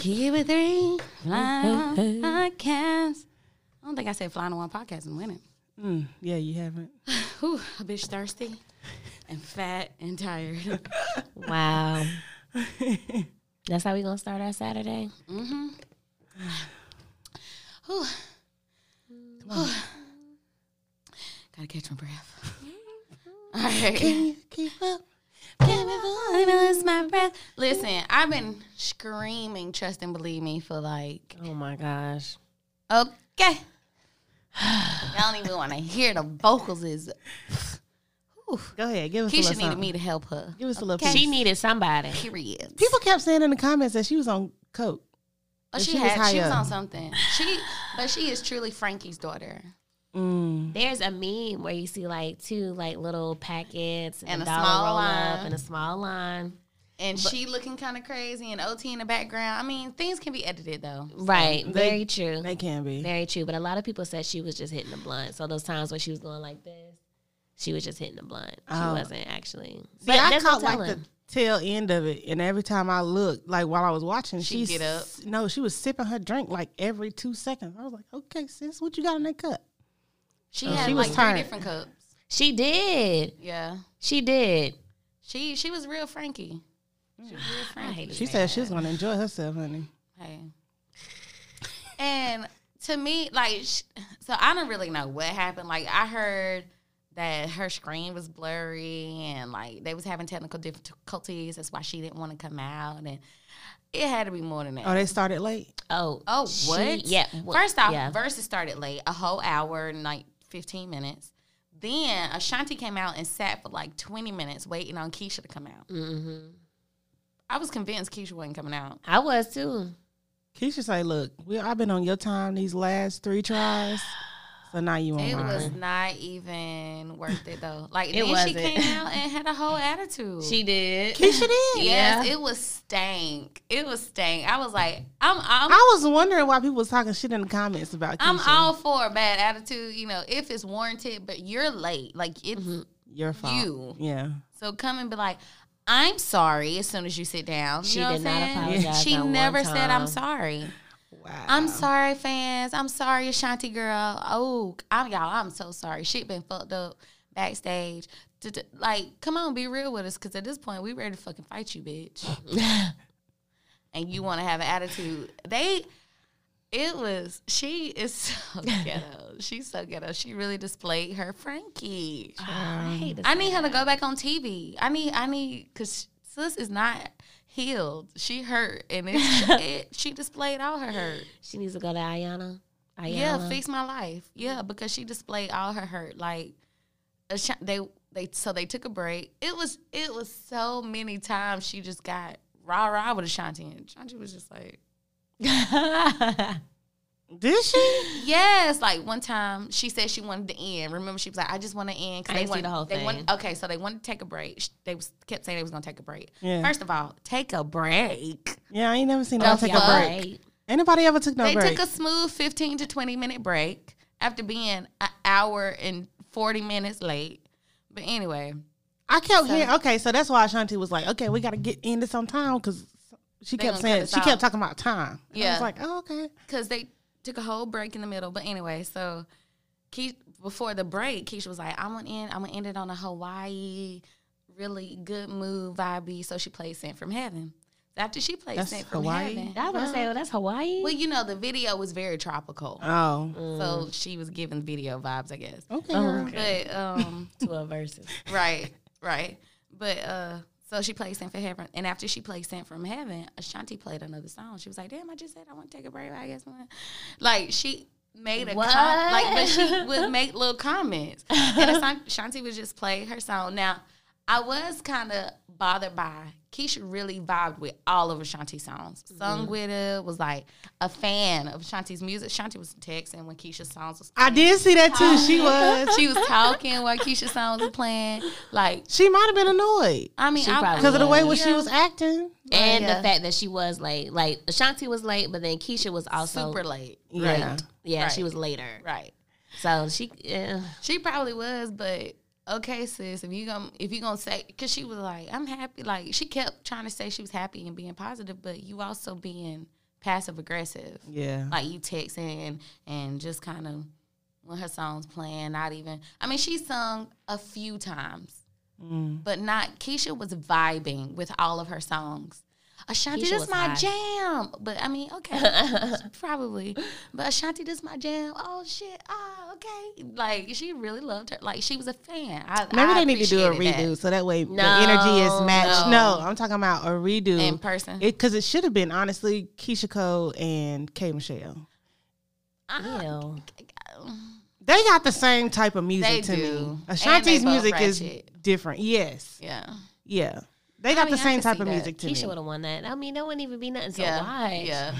Hey guys, Hola. welcome to Kid Three Fly hey. Podcast. I don't think I said flying on One Podcast and win it. Mm, yeah, you haven't. Whew, a bitch thirsty and fat and tired. Wow. That's how we gonna start our Saturday. mm-hmm. Whew. Gotta catch my breath. All right. Can you Keep up. Lose my breath. Listen, I've been screaming, trust and believe me for like, Oh my gosh. okay. I don't even want to hear the vocals. Is Whew. Go ahead. Give us a Keyshia little needed something. me to help her. Give us a little Okay. piece. She needed somebody. Period. People kept saying in the comments that she was on coke. oh, she, she was had. high she was up. on something. She, but she is truly Frankie's daughter. Mm. There's a meme where you see like two like little packets And a a small roll line. up and a small line. And she looking kind of crazy and OT in the background. I mean, things can be edited though. Right. They- Very true. They can be. Very true. But a lot of people said she was just hitting the blunt. So those times when she was going like this, she was just hitting the blunt. She Oh. wasn't actually. See, I there's no caught like the tail end of it, and every time I looked, like while I was watching, She'd she get up. s- No, she was sipping her drink like every two seconds. I was like, okay, sis, what you got in that cup? She Oh, had she was like three tired. different cups. she did. Yeah, She did. she she was real Frankie. She was real Frankie. She said she was gonna enjoy herself, honey. Hey. And to me, like, sh- so I don't really know what happened. Like, I heard that her screen was blurry and like they was having technical difficulties. That's why she didn't want to come out, and it had to be more than that. Oh, they started late. Oh. Oh, she- what? yeah. wh- First off, yeah. Verzuz started late, a whole hour and like 15 minutes. Then Ashanti came out and sat for like 20 minutes waiting on Keyshia to come out. hmm I was convinced Keyshia wasn't coming out. I was too. Keyshia say, "Look, we, I've been on your time these last three tries, so now you on It mine." was not even worth it though. Like It then she wasn't. came out and had a whole attitude. She did. Keyshia did. yes, Yeah. it was stank. It was stank. I was like, I'm I'm I was wondering why people was talking shit in the comments about Keyshia. I'm all for a bad attitude, you know, if it's warranted, but you're late. Like it's mm-hmm. your fault. you. Yeah. So come and be like, I'm sorry as soon as you sit down. You She know did what not saying? apologize She not one never said I'm sorry. Wow. I'm sorry, fans. I'm sorry, Ashanti girl. Oh, I'm y'all. I'm so sorry. Shit been fucked up backstage. Like, come on, be real with us, because at this point, we ready to fucking fight you, bitch. and you want to have an attitude. They, it was. She is so ghetto. She's so ghetto. She really displayed her Frankie. I hate to I need her to go back on TV. I need, I need, cause sis is not healed. She hurt, and it's, it, she displayed all her hurt. She needs to go to Iyanla. Iyanla. Yeah, fix my life. Yeah, because she displayed all her hurt. Like, they they so they took a break. It was it was so many times she just got rah rah with Ashanti, and Ashanti was just like, Did she? yes. Like one time she said she wanted to end. Remember, she was like, I just want to end. 'cause I they didn't see want, the whole they want- thing. okay, so they wanted to take a break. They was kept saying they was gonna take a break. Yeah. First of all, take a break. Yeah, I ain't never seen The nobody take a break. Anybody ever took no they break? They took a smooth 15 to 20 minute break after being an hour and 40 minutes late. But anyway, I kept So- hearing. Okay, so that's why Ashanti was like, "Okay, we got to get in this on time," because she They kept saying cut us she kept talking about time. And I Yeah. was like, "Oh, okay." because they took a whole break in the middle. But anyway, so Ke- before the break, Keyshia was like, I'm gonna end, I'm gonna end it on a Hawaii, really good mood, vibey. So she played Sent from Heaven. After she played That's Sent from Hawaii? Heaven. I was gonna say, well, that's Hawaii. Well, you know, the video was very tropical. Oh, So she was giving video vibes, I guess. okay. Oh, okay. But um to a Verzuz. right, right. But uh, so she played "Sent from Heaven," and after she played "Sent from Heaven," Ashanti played another song. She was like, "Damn, I just said I want to take a break. I guess." I'm Like she made a What? com- like, but she would make little comments, and Ashanti would just play her song. Now, I was kind of bothered by Keyshia really vibed with all of Ashanti's songs. Sung Mm-hmm. with her, was like a fan of Ashanti's music. Ashanti was texting when Keyshia's songs was I did see that too. She was. she was talking while Keyshia's songs was playing. Like, She might have been annoyed I mean, She I- probably because of the way was. she was acting. and yeah. the fact that she was late. Like Ashanti was late, but then Keyshia was also super late. Yeah. Yeah, Right. she was later. Right. So she, yeah. She probably was, but okay, sis, if you gonna if you gonna say, cause she was like, I'm happy. Like she kept trying to say she was happy and being positive, but you also being passive aggressive. Yeah. Like you texting and, and just kind of when her songs playing, not even. I mean, she sung a few times, Mm. but not. Keyshia was vibing with all of her songs. Ashanti, Keyshia this my high. jam. But I mean, okay, probably. But Ashanti, this my jam. Oh shit. Ah, okay. Like she really loved her. Like she was a fan. I, Maybe I they need to do a redo that. so that way No, the energy is matched. no. No, I'm talking about a redo in person. Because it should have been honestly Keyshia Cole and K Michelle. Uh, Ew. They got the same type of music They to do. me. Ashanti's music is different. Yes, yeah. yeah. They got I the mean, I same type of that. music to Keyshia me. would have won that. I mean, that wouldn't even be nothing. So yeah. why? Yeah.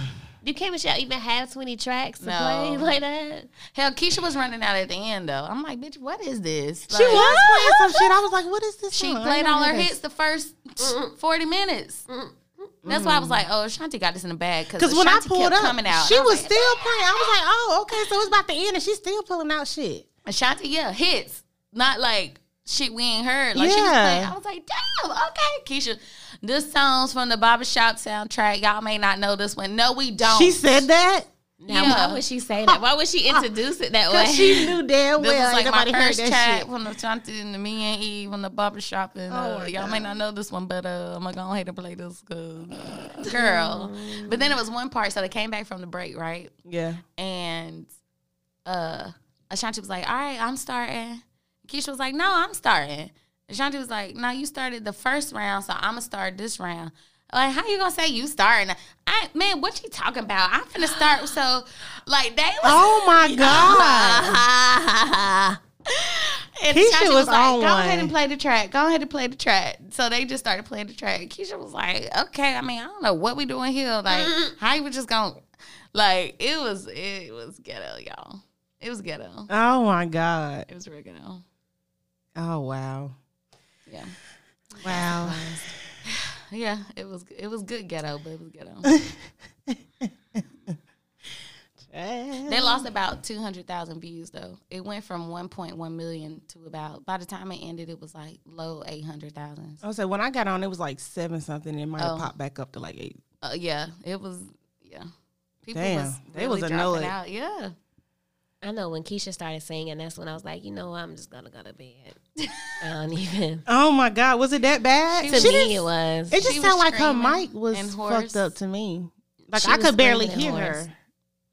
Do K Michelle even have 20 tracks to No. play like that? Hell, Keyshia was running out at the end though. I'm like, bitch, what is this? She was playing some shit. I was like, "What is this?" She song? Played all her heard hits the first 40 minutes. That's why I was like, oh, Ashanti got this in the bag. Because when I pulled kept up, coming out. she and I was like, still playing. I was like, "Oh, okay, so it's about to end, and she's still pulling out shit." Ashanti, yeah, hits. Not like shit we ain't heard. Like she was Yeah. playing. I was like, damn, okay. Keyshia, this song's from the Barbershop soundtrack. Y'all may not know this one. No, we don't. She said that Now, Yeah. why would she say that? Why would she introduce it that way? because she knew damn well. This well was like ain't my heard first that track shit. from the Ashanti and the Me and Eve from the barbershop. And Oh uh, my y'all may not know this one, but uh, I'm going to go ahead and play this. 'cause- girl. but then it was one part. So they came back from the break, right? Yeah, and uh Ashanti was like, "All right, I'm starting." Keyshia was like, "No, I'm starting." Ashanti was like, "No, you started the first round, so I'm gonna start this round." Like, how you gonna say you starting? I man, what you talking about? I'm finna start. So, like, they was. Oh my god. And Keyshia Ashanti was like, on "Go ahead and play the track. Go ahead and play the track." So they just started playing the track. Keyshia was like, "Okay, I mean, I don't know what we doing here. Like, how you were just gonna, like, it was, it was ghetto, y'all. It was ghetto. Oh my god. It was real ghetto. Oh wow. Yeah, Wow. yeah. It was, it was good ghetto, but it was ghetto. they lost about two hundred thousand views though. It went from one point one million to about. By the time it ended, it was like low eight hundred thousand. I was like, when I got on, it was like seven something. and It might have Oh. popped back up to like eight. Uh, yeah, it was. Yeah, people Damn, was they was really annoyed. dropping out. Yeah, I know when Keyshia started singing, that's when I was like, you know? I'm just gonna go to bed. I don't even. Oh my god, was it that bad? She To was- me, didn't- it was. It just sounded like her mic was fucked up to me. Like She I could barely hear and hoarse. her.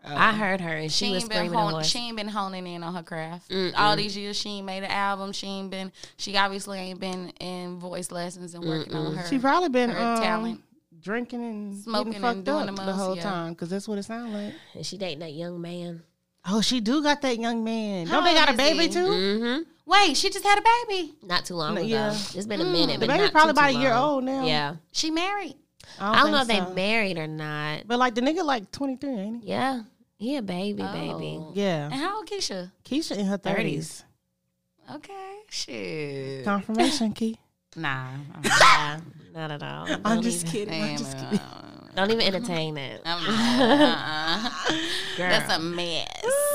I heard her and she, she was ain't been screaming. hon- she ain't been honing in on her craft. Mm-mm. All these years, she ain't made an album. She ain't been. She obviously ain't been in voice lessons and working on her. She probably been her um, talent. drinking and Smoking and fucked doing up the the, whole yeah. time because that's what it sounds like. and she dating that young man. Oh, she do got that young man. How Don't they got a baby he? too? Mm-hmm. Wait, she just had a baby. Not too long No, ago. yeah. It's been a Mm. minute. The but baby not probably too, about too a year old now. Yeah. She married. I don't know if think they married or not. But like the nigga like twenty three, ain't he? Yeah. He a baby, baby. Oh. Yeah. And how old Keyshia? Keyshia in her 30s. Okay, shit. Confirmation, Key. Nah. Yeah. Not at all. I'm Don't just kidding. I'm just uh, kidding. Don't even entertain that. I'm. Uh-uh. Girl, That's a mess.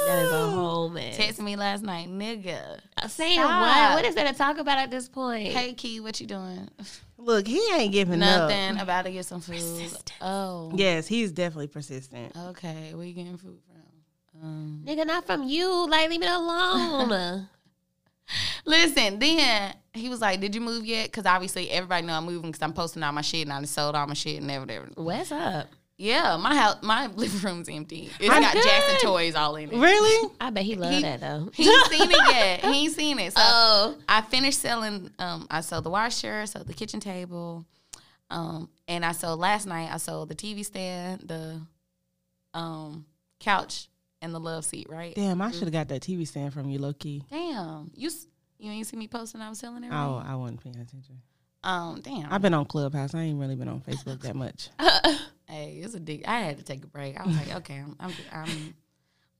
that is a whole mess. Texted me last night, nigga. Uh, Saying Stop. what? What is there to talk about at this point? Hey, Key, what you doing? Look, he ain't giving up. Nothing. About to get some food. Oh. Yes, he's definitely persistent. Okay. Where you getting food from? Um, Nigga, not from you. Like, leave it alone. listen. Then he was like, "Did you move yet?" Because obviously everybody know I'm moving because I'm posting all my shit and I sold all my shit and everything. What's up? Yeah, my house, my living room's empty. It's I'm got good. Jackson toys all in it. Really? I bet he love He- that though. He ain't seen it yet. He ain't seen it. So Oh. I finished selling. Um, I sold the washer, sold the kitchen table, um, and I sold last night. I sold the TV stand, the um couch, and the love seat. Right? Damn, I should have got that TV stand from you, low key. Damn, you you ain't see me posting. I was telling everything. Oh, I wasn't paying attention. Um, damn. I've been on Clubhouse. I ain't really been on Facebook that much. hey, it's a dig. I had to take a break. I was like, okay, I'm, I'm, I'm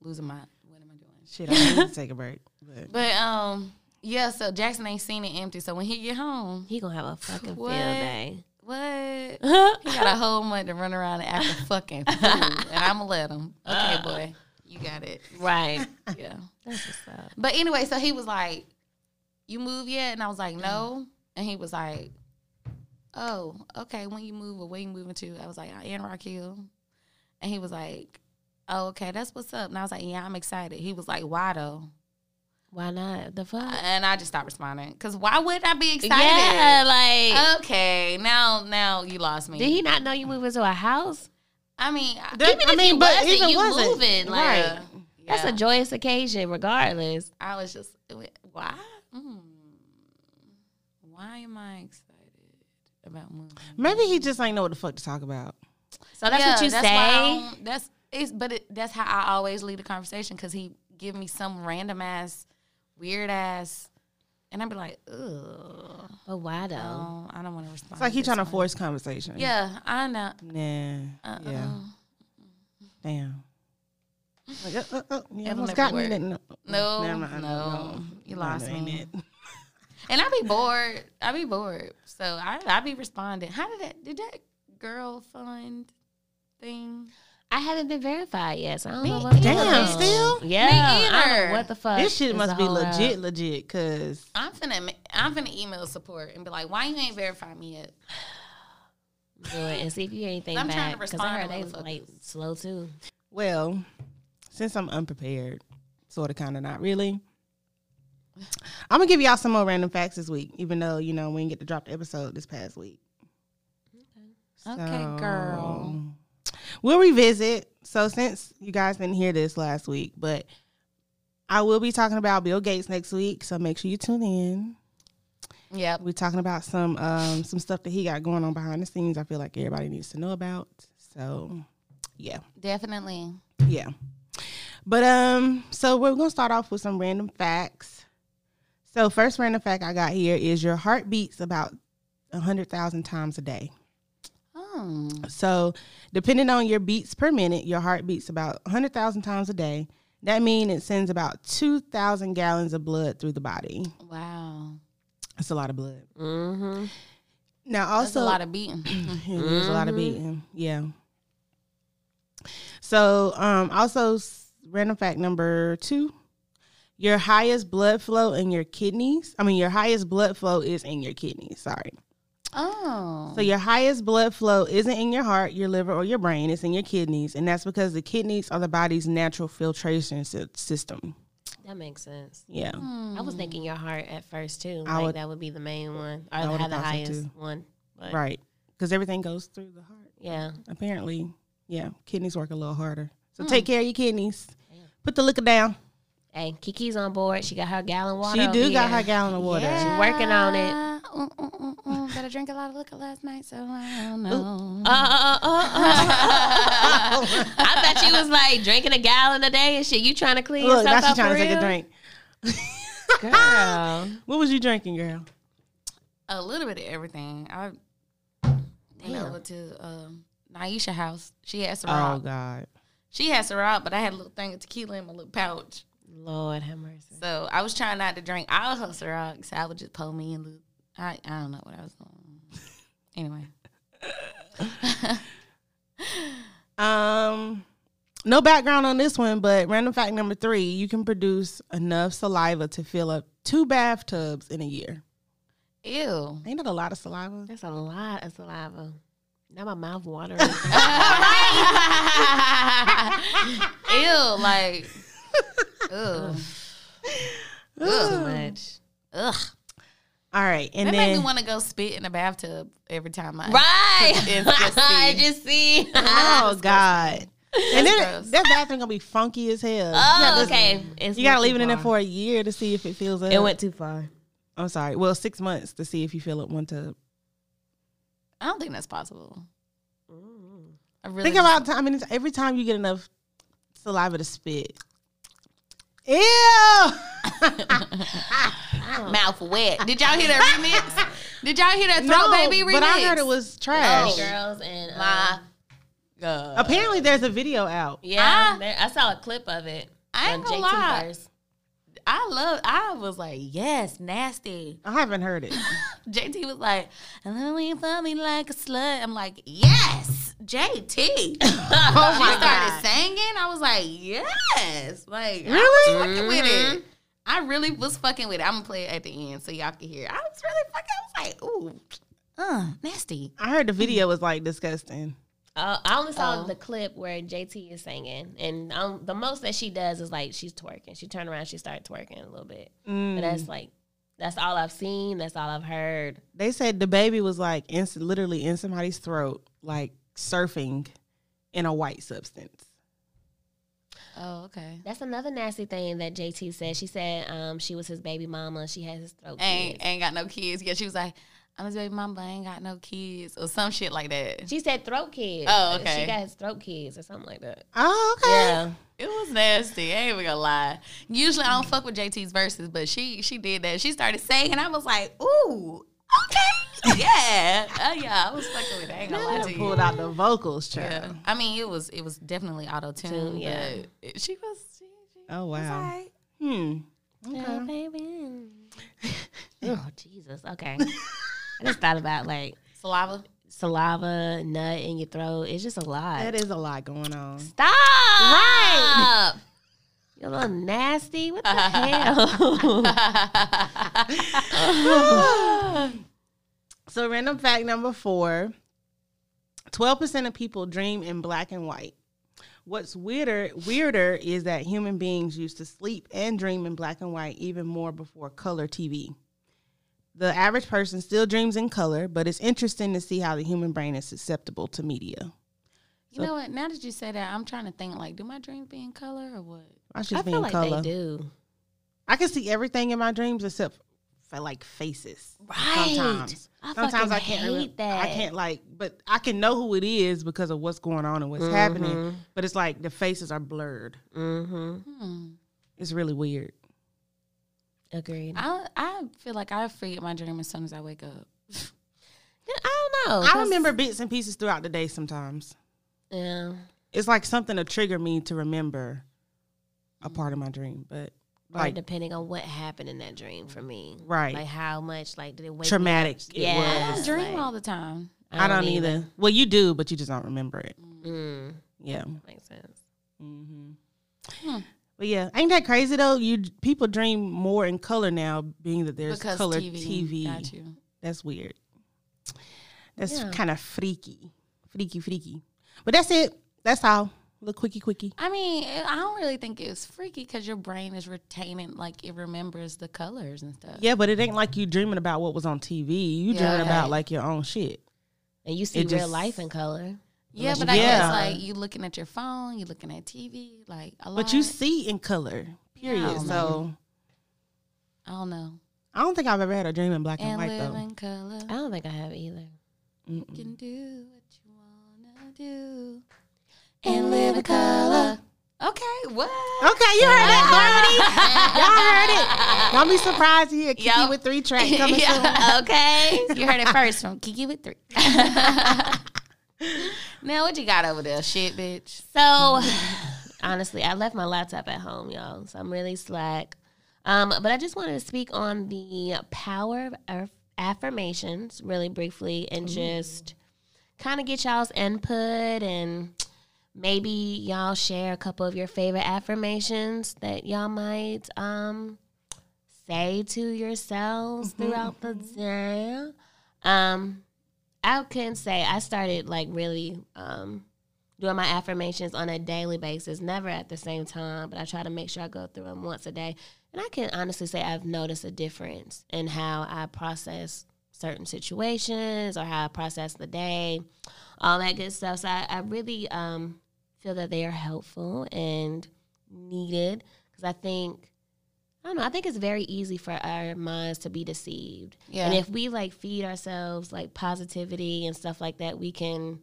losing my. What am I doing? Shit, I need to take a break. But But um, yeah. So Jackson ain't seen it empty. So when he get home, He gonna have a fucking What? field day. what? He got a whole month to run around and act a fucking fool, and I'm gonna let him. Okay, boy, you got it. right. Yeah. That's what's up. But anyway, so he was like, you move yet? And I was like, no. Mm-hmm. And he was like, oh, okay. When you move or where you moving to? I was like, "I in Rock Hill. And he was like, oh, okay, that's what's up. And I was like, yeah, I'm excited. He was like, why though? Why not? The fuck? Uh, and I just stopped responding because why would I be excited? Yeah, like Okay, now now you lost me. did he not know you moved into a house? I mean, That- Even I if mean, you but wasn't, even you wasn't. moving, like, right. That's a joyous occasion, regardless. I was just why? Mm. Why am I excited about moving? Maybe he just ain't know what the fuck to talk about. So that's Yeah, what you that's say. That's it's, but it, that's how I always lead the conversation because he give me some random ass, weird ass, and I'd be like, ugh, But why though? no, I don't want to respond. It's like he this trying to force conversation. Yeah, I know. Nah. Uh-uh. Yeah. Damn. Like, uh, uh, uh, you It'll almost got me. work. That, no, No, Never mind, no, you lost that ain't me. it. And I'd be bored. I'd be bored. So I I be responding. How did that did that girl fund thing? I haven't been verified yet, so I don't Me know what. Damn, goes still? Yeah, I don't know either. what the fuck? This shit must be legit, up. legit. Cause I'm finna ma- I'm finna email support and be like, why you ain't verified me yet? Do it and see if you hear anything I'm back. trying to Because I heard they was like slow too. well, since I'm unprepared, sort of, kind of, not really. I'm gonna give y'all some more random facts this week, even though you know we didn't get to drop the episode this past week. Okay, girl. We'll revisit. So since you guys didn't hear this last week, but I will be talking about Bill Gates next week, so make sure you tune in. Yeah, We're talking about some um some stuff that he got going on behind the scenes. I feel like everybody needs to know about. So, yeah. Definitely. Yeah. But um, so we're gonna start off with some random facts. So first random fact I got here is your heart beats about a hundred thousand times a day. Oh. So depending on your beats per minute, your heart beats about hundred thousand times a day. That means it sends about two thousand gallons of blood through the body. Wow. That's a lot of blood. Mm-hmm. Now That's also a lot of beating. It is a lot of beating. Yeah. So, um, also random fact number two: your highest blood flow in your kidneys. I mean, your highest blood flow is in your kidneys. Sorry. Oh. So your highest blood flow isn't in your heart, your liver, or your brain. It's in your kidneys, and that's because the kidneys are the body's natural filtration sy- system. That makes sense. Yeah. I was thinking your heart at first too. I like would- that would be the main one, or I would've the highest too. one. But Right. Because everything goes through the heart. yeah, Apparently, yeah, kidneys work a little harder. Hmm. So take care of your kidneys. Put the liquor down. hey, Kiki's on board. She got her gallon water. She do got here. her gallon of water. She working on it. Mm, mm, mm, mm. Better drink a lot of liquor last night, so I don't know. Uh, uh, uh, uh. I thought you was like drinking a gallon a day and shit. You trying to clean Look, now yourself she up trying for to take a drink. girl. What was you drinking, girl? a little bit of everything. I went over to um, Naisha house. She had Oh Ciroc. God. she had Ciroc, but I had a little thing of tequila in my little pouch. Lord have mercy. So I was trying not to drink all her Ciroc, so I would just pull me and Luke. I, I don't know what I was doing. Anyway. Um, no background on this one, but random fact number three: you can produce enough saliva to fill up two bathtubs in a year. Ew. Ain't that a lot of saliva? That's a lot of saliva. Now my mouth watering. Ew, like, ew. Too much. Ugh. All right, and That made me want to go spit in the bathtub every time I. Right. It's just I see. just see. oh God, and then gross. that bathroom gonna be funky as hell. Oh, you Oh, gotta- okay. It's You gotta leave too it in there for a year to see if it feels. up. It went too far. I'm sorry. Well, six months to see if you fill up one tub. I don't think that's possible. Mm. I really Think about time. I mean, it's every time you get enough saliva to spit. Ew. mouth wet. Did y'all hear that remix? Did y'all hear that Throat Baby remix? but I heard it was trash. Girls and uh, My God. Apparently, there's a video out. yeah, I- I saw a clip of it. I on ain't gonna lie. verse. I love. I was like, yes, nasty. I haven't heard it. JT was like, and then you put me like a slut. I'm like, yes, JT. oh she started singing. I was like, yes, like I Really? was fucking with it. I really was fucking with it. I'm gonna play it at the end so y'all can hear. I was really fucking. I was like, ooh, uh, nasty. I heard the video was like disgusting. Uh, I only saw Oh. the clip where JT is singing, and um, the most that she does is like she's twerking. She turned around, she started twerking a little bit, Mm. but that's like that's all I've seen. That's all I've heard. They said the baby was like in, literally in somebody's throat, like surfing in a white substance. Oh, okay. That's another nasty thing that JT said. She said um, she was his baby mama. She has his throat. Ain't kids. ain't got no kids. Yeah, she was like, I'm his baby mama, but I ain't got no kids or some shit like that. She said throat kids. Oh, okay. She got his throat kids or something like that. Oh, okay. Yeah. It was nasty. I ain't even gonna lie. Usually I don't fuck with JT's verses, but she she did that. She started saying, and I was like, ooh, okay, yeah, uh, yeah. I was fucking with it. I ain't gonna lie to you. pulled out the vocals, Yeah. I mean, it was it was definitely auto tune. Tune, yeah. but it- she was. She, she Oh was wow. alright. Hmm. Oh, baby. oh, Jesus. Okay. I just thought about like Saliva. saliva, nut in your throat. It's just a lot. That is a lot going on. Stop. Right. You're a little nasty. What the hell? So random fact number four. 12% of people dream in black and white. What's weirder weirder is that human beings used to sleep and dream in black and white even more before color TV. The average person still dreams in color, but it's interesting to see how the human brain is susceptible to media. You know what? Now that you say that, I'm trying to think like, do my dreams be in color or what? I should I be feel in like color. they do. I can see everything in my dreams except for like faces. Right. Sometimes. I Sometimes I can't hate remember. that. I can't like, but I can know who it is because of what's going on and what's happening. But it's like the faces are blurred. Mm-hmm. Hmm. It's really weird. Agreed. I I feel like I forget my dream as soon as I wake up. I don't know. I remember bits and pieces throughout the day sometimes. Yeah. It's like something to trigger me to remember a part of my dream, but Or like depending on what happened in that dream for me. Right. Like how much like did it wake me traumatic up? it Yeah. I was. dream like- all the time. I don't either. Well, you do, but you just don't remember it. Mm, Yeah. makes sense. hmm Hmm. But yeah, ain't that crazy though? You people dream more in color now, being that there's because color TV, TV. got you. That's weird. That's Yeah. kind of freaky, freaky, freaky. But that's it. That's all. Little quickie, quickie. I mean, I don't really think it's freaky because your brain is retaining, like it remembers the colors and stuff. Yeah, but it ain't like you dreaming about what was on TV. You Yeah. dreaming about like your own shit. And you see It real just- life in color. Yeah, but I Yeah. guess like you looking at your phone, you looking at TV, like a lot. But you see in color. Period. don't so I don't know. I don't think I've ever had a dream in black and, And white live though. in color. I don't think I have either. Mm-mm. can do what you wanna do and live in color. Okay, what? Okay, you heard that, Harmony. Y'all heard it. Don't be surprised to hear Kiki Yup. with three tracks coming soon. Okay. You heard it first from Kiki with three. now what you got over there, shit, bitch? So, honestly, I left my laptop at home, y'all. So I'm really slack. Um, but I just wanted to speak on the power of affirmations really briefly and just kind of get y'all's input and maybe y'all share a couple of your favorite affirmations that y'all might um, say to yourselves throughout the day. Um, I can say I started like really um, doing my affirmations on a daily basis, never at the same time, but I try to make sure I go through them once a day. And I can honestly say I've noticed a difference in how I process certain situations or how I process the day, all that good stuff. So I, I really um, feel that they are helpful and needed because I think. I don't know. I think it's very easy for our minds to be deceived. Yeah. And if we like feed ourselves like positivity and stuff like that, we can,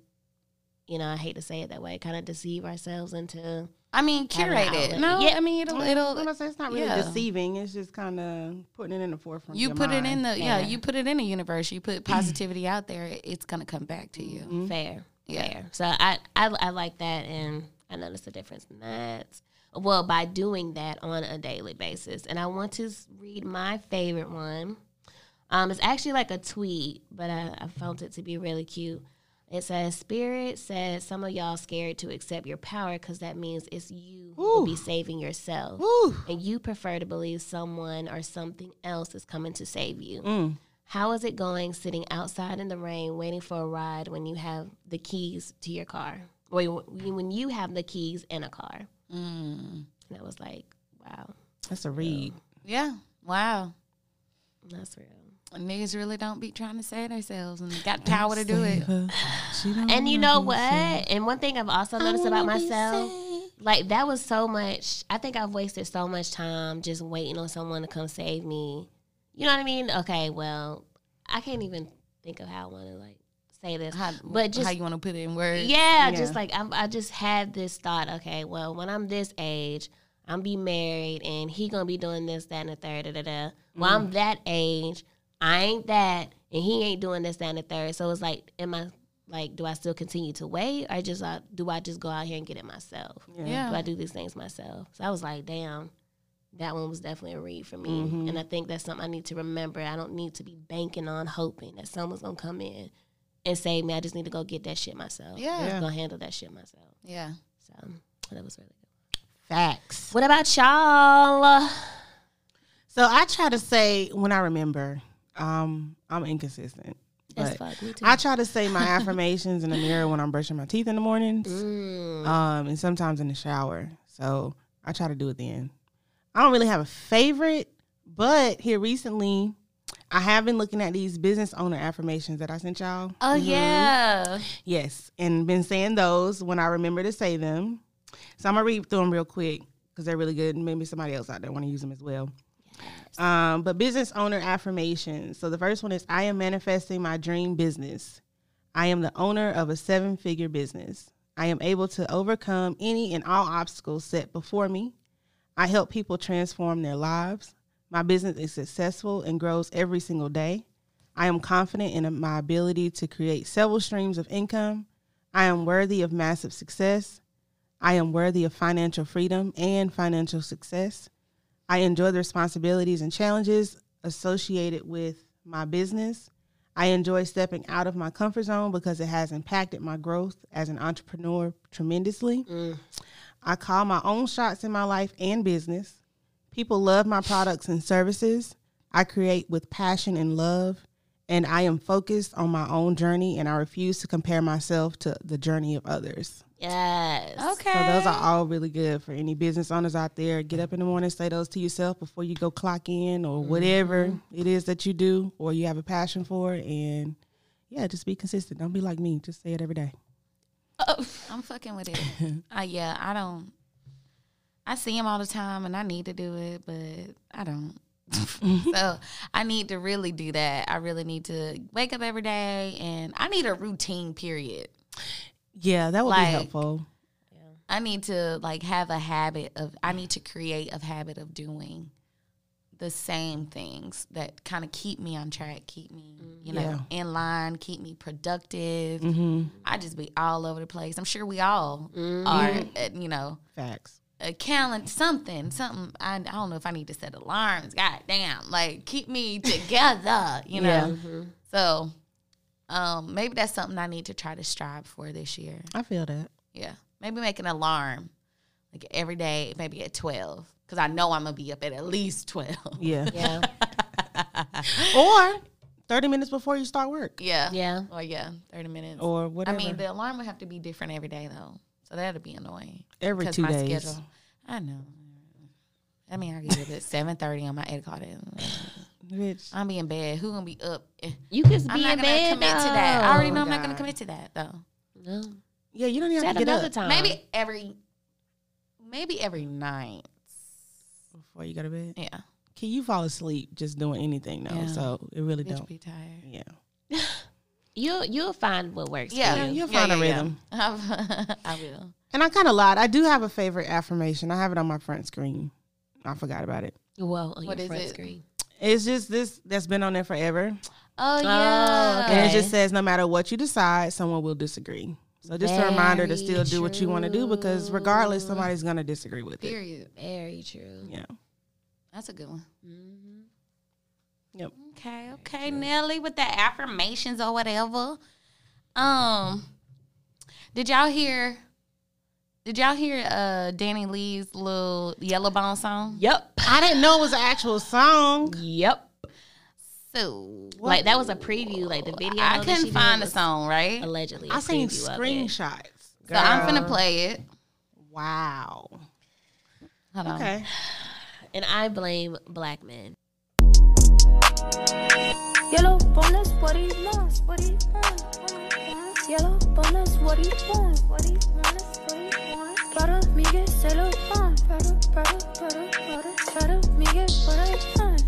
you know, I hate to say it that way, kind of deceive ourselves into. I mean, Have an curate it. outlet. No, Yeah. I mean it'll I'm it'll gonna say it's not really yeah. deceiving. It's just kind of putting it in the forefront. of you your put it in the yeah, Yeah. you put it in the universe. You put positivity out there, it's gonna come back to you. Mm-hmm. Fair, Yeah. fair. So I, I I like that, and I noticed a difference in that. Well, by doing that on a daily basis, and I want to read my favorite one. Um, it's actually like a tweet, but I, I found it to be really cute. It says, Spirit says some of y'all scared to accept your power because that means it's you who Ooh. will be saving yourself. Woo. And you prefer to believe someone or something else is coming to save you. Mm. How is it going sitting outside in the rain waiting for a ride when you have the keys to your car? Or when you have the keys in a car? Mm. And I was like, wow, That's a read. Yeah. Wow. that's real. Niggas really don't be trying to save themselves and got power to do it. And you know what? saved. And one thing I've also noticed about myself, like that was so much. I think I've wasted so much time just waiting on someone to come save me. You know what I mean? Okay, well, I can't even think of how I want to like say this, How, but just how you want to put it in words? yeah, Yeah. just like I'm, I just had this thought. Okay, well, when I'm this age, I'm be married, and he gonna be doing this, that, and the third. Da, da, da. Well, I'm that age. I ain't that, and he ain't doing this, that, and the third. So it's like, am I like, do I still continue to wait, or just uh, do I just go out here and get it myself? Yeah. Do I do these things myself? So I was like, damn. That one was definitely a read for me, Mhm. and I think that's something I need to remember. I don't need to be banking on hoping that someone's gonna come in and save me. I just need to go get that shit myself. Yeah. Yeah. Go handle that shit myself. Yeah. So that was really good. Facts. What about y'all? So I try to say when I remember, um, I'm inconsistent. But fuck, me too. I try to say my affirmations in the mirror when I'm brushing my teeth in the mornings, Mm. um, and sometimes in the shower. So I try to do it then. I don't really have a favorite, but here recently, I have been looking at these business owner affirmations that I sent y'all. Oh yeah. Yes, and been saying those when I remember to say them. So I'm gonna read through them real quick because they're really good, and maybe somebody else out there want to use them as well. Um, but business owner affirmations. So the first one is I am manifesting my dream business. I am the owner of a seven figure business. I am able to overcome any and all obstacles set before me. I help people transform their lives. My business is successful and grows every single day. I am confident in my ability to create several streams of income. I am worthy of massive success. I am worthy of financial freedom and financial success. I enjoy the responsibilities and challenges associated with my business. I enjoy stepping out of my comfort zone because it has impacted my growth as an entrepreneur tremendously. I call my own shots in my life and business. People love my products and services. I create with passion and love, and I am focused on my own journey and I refuse to compare myself to the journey of others. Yes. Okay. So those are all really good for any business owners out there. Get up in the morning, say those to yourself before you go clock in or whatever it is that you do or you have a passion for. And yeah, just be consistent. Don't be like me. Just say it every day. Oh, I'm fucking with it. uh, yeah, I don't. I see him all the time, and I need to do it, but I don't. so I need to really do that. I really need to wake up every day, and I need a routine. Period. Yeah, that would Like- be helpful. I need to like have a habit of. I need to create a habit of doing the same things that kind of keep me on track, keep me, you know, Yeah. in line, keep me productive. hmm I just be all over the place. I'm sure we all Mhm. are, uh, you know, Facts. a calendar, something, something. I, I don't know if I need to set alarms. God damn, like keep me together, you know. Yeah. Mhm. So, um, maybe that's something I need to try to strive for this year. I feel that. Yeah, maybe make an alarm, like every day, maybe at twelve, because I know I'm gonna be up at at least twelve. Yeah. Yeah. or 30 minutes before you start work yeah, Yeah. or yeah, thirty minutes. or whatever. I mean, the alarm would have to be different every day though, so that'd be annoying. Every two my days. schedule. I know. I mean, I get it at seven thirty on my eight o'clock. Bitch. I'm be in bed. Who gonna be up? You can be I'm not in gonna bed. commit to that. I already Oh know I'm not gonna commit to that though. No. Yeah, you don't even have to get another up time. Maybe every, maybe every night. before you go to bed. Yeah, Can you fall asleep just doing anything though? Yeah. So it really bitch don't. be tired. Yeah. You'll you'll find what works. Yeah, For you. you'll find a rhythm. I will. And I kind of lied. I do have a favorite affirmation. I have it on my front screen. I forgot about it. Well, on What your is front it? screen. It's just this that's been on there forever. Oh yeah. And it just says no matter what you decide, someone will disagree. So just a reminder to Very still do what you want to do because regardless, somebody's gonna disagree with it. Period. Very true. Yeah. That's a good one. Mhm. Yep. Okay, okay, Nelly, with the affirmations or whatever. Um, did y'all hear? Did y'all hear uh Dani Leigh's little Yellow Bone song? Yep. I didn't know it was an actual song. Yep. So Like that was a preview, like the video. I couldn't she find the song, right? Allegedly, a I seen preview of it. I'm Girl. finna play it. Wow. Hold on. Okay. and I blame black men. Yellow bonus, what he wants, what he wants, what he wants. Yellow bonus, what he wants, what he wants, what. Para Miguel se lo dan, para, para, para, para, para Miguel what I want.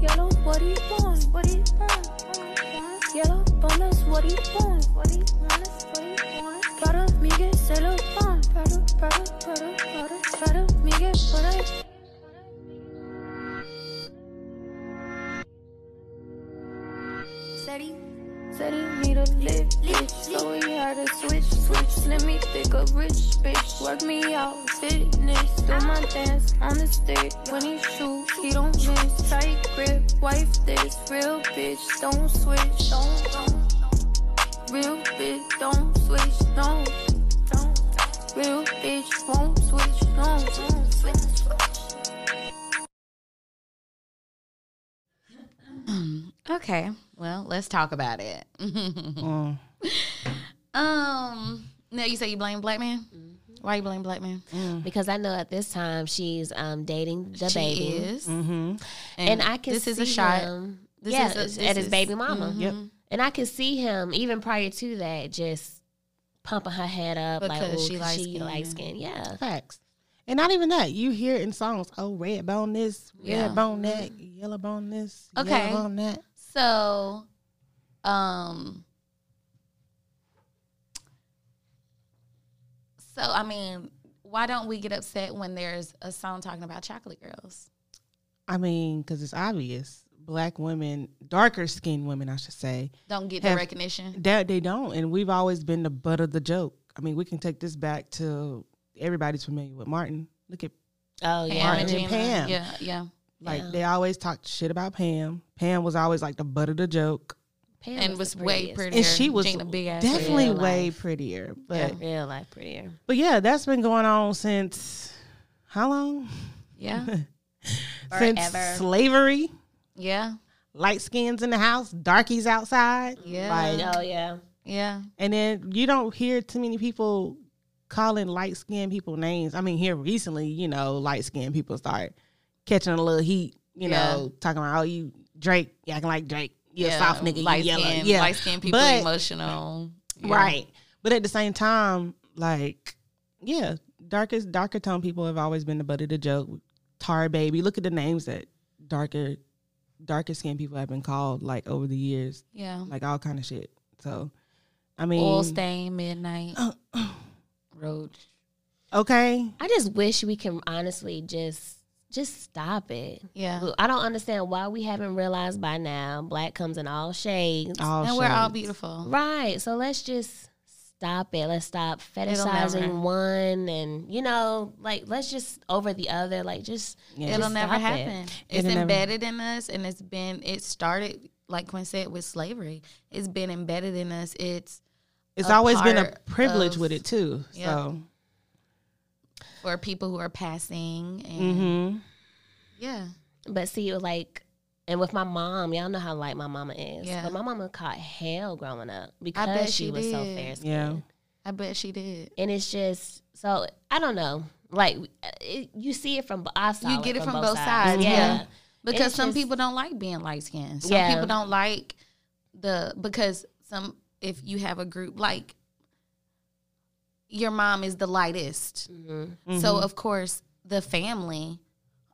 Yellow, what he wants, what he what wants. Yellow bonus, what he wants, what he wants, what he wants. Para Miguel se lo dan, para, para, para, para, para Miguel what I want. Switch. Let a rich bitch, work me out, fitness. Do my dance on the stick. When he shoot, he don't miss. Tight grip, wife this, real bitch, don't switch, don't, don't. Real bitch, don't switch, don't, don't. Real bitch won't switch, don't, don't switch. Okay. Well, let's talk about it. Mm. um. No, you say you blame black man. Why you blame black man? Because I know at this time she's um, dating the she baby, is, Mm-hmm. and I can this see is a shot. him. This yeah, is a- this at his is- baby mama. Yep. And I could see him even prior to that, just pumping her head up like, Because oh, she she light-skinned. light skin. Yeah. Facts. And not even that. You hear it in songs. Oh, red bone this, red Yeah. bone that, yellow bone this, Okay. yellow bone that. So, um, so I mean, why don't we get upset when there's a song talking about chocolate girls? I mean, because it's obvious. Black women, darker skinned women, I should say, Don't get the recognition. that they don't. And we've always been the butt of the joke. I mean, we can take this back to everybody's familiar with Martin. Look at Oh yeah. Martin and and Pam. Yeah, yeah. like Yeah. they always talked shit about Pam. Pam was always like the butt of the joke. Pam and the was way prettier. And she was Gina big ass. definitely Real way life. prettier. But Real life prettier. but yeah, that's been going on since how long? Yeah, Since slavery. yeah, Light skins in the house, darkies outside. Yeah. Like, Oh yeah. yeah. and then you don't hear too many people calling light skinned people names. I mean, here recently, you know, light skinned people start catching a little heat, you Yeah. know, talking about, oh, you Drake, you acting like Drake. You a soft nigga, light you yellow. skin, yeah. light skinned people But- emotional. Yeah. Right. But at the same time, like, yeah, darkest darker tone people have always been the butt of the joke. Tar baby. Look at the names that darker darker skinned people have been called like over the years. Yeah. Like all kind of shit. So I mean Oil stain, midnight, Uh, roach. okay. I just wish we can honestly just just stop it. Yeah. I don't understand why we haven't realized by now. Black comes in all shades. All and we're all beautiful. Right. So let's just stop it. Let's stop fetishizing one and you know, like let's just over the other. Like just Yeah. It'll just never stop it. happen. It's It'll never- embedded in us, and it's been. It started like Quinn said with slavery. It's been embedded in us. It's It's always been a privilege of- with it too. Yeah. So for people who are passing, and hmm yeah, But see, like, and with my mom, y'all know how light my mama is. Yeah. But my mama caught hell growing up because bet she, she was so fair skinned. Yeah. I bet she did. And it's just so I don't know. Like it, you see it from I saw You get it from, from both sides, Yeah. yeah. Because It's some just- people don't like being light skinned. Some Yeah. people don't like the because some if you have a group like your mom is the lightest. Mhm. So of course the family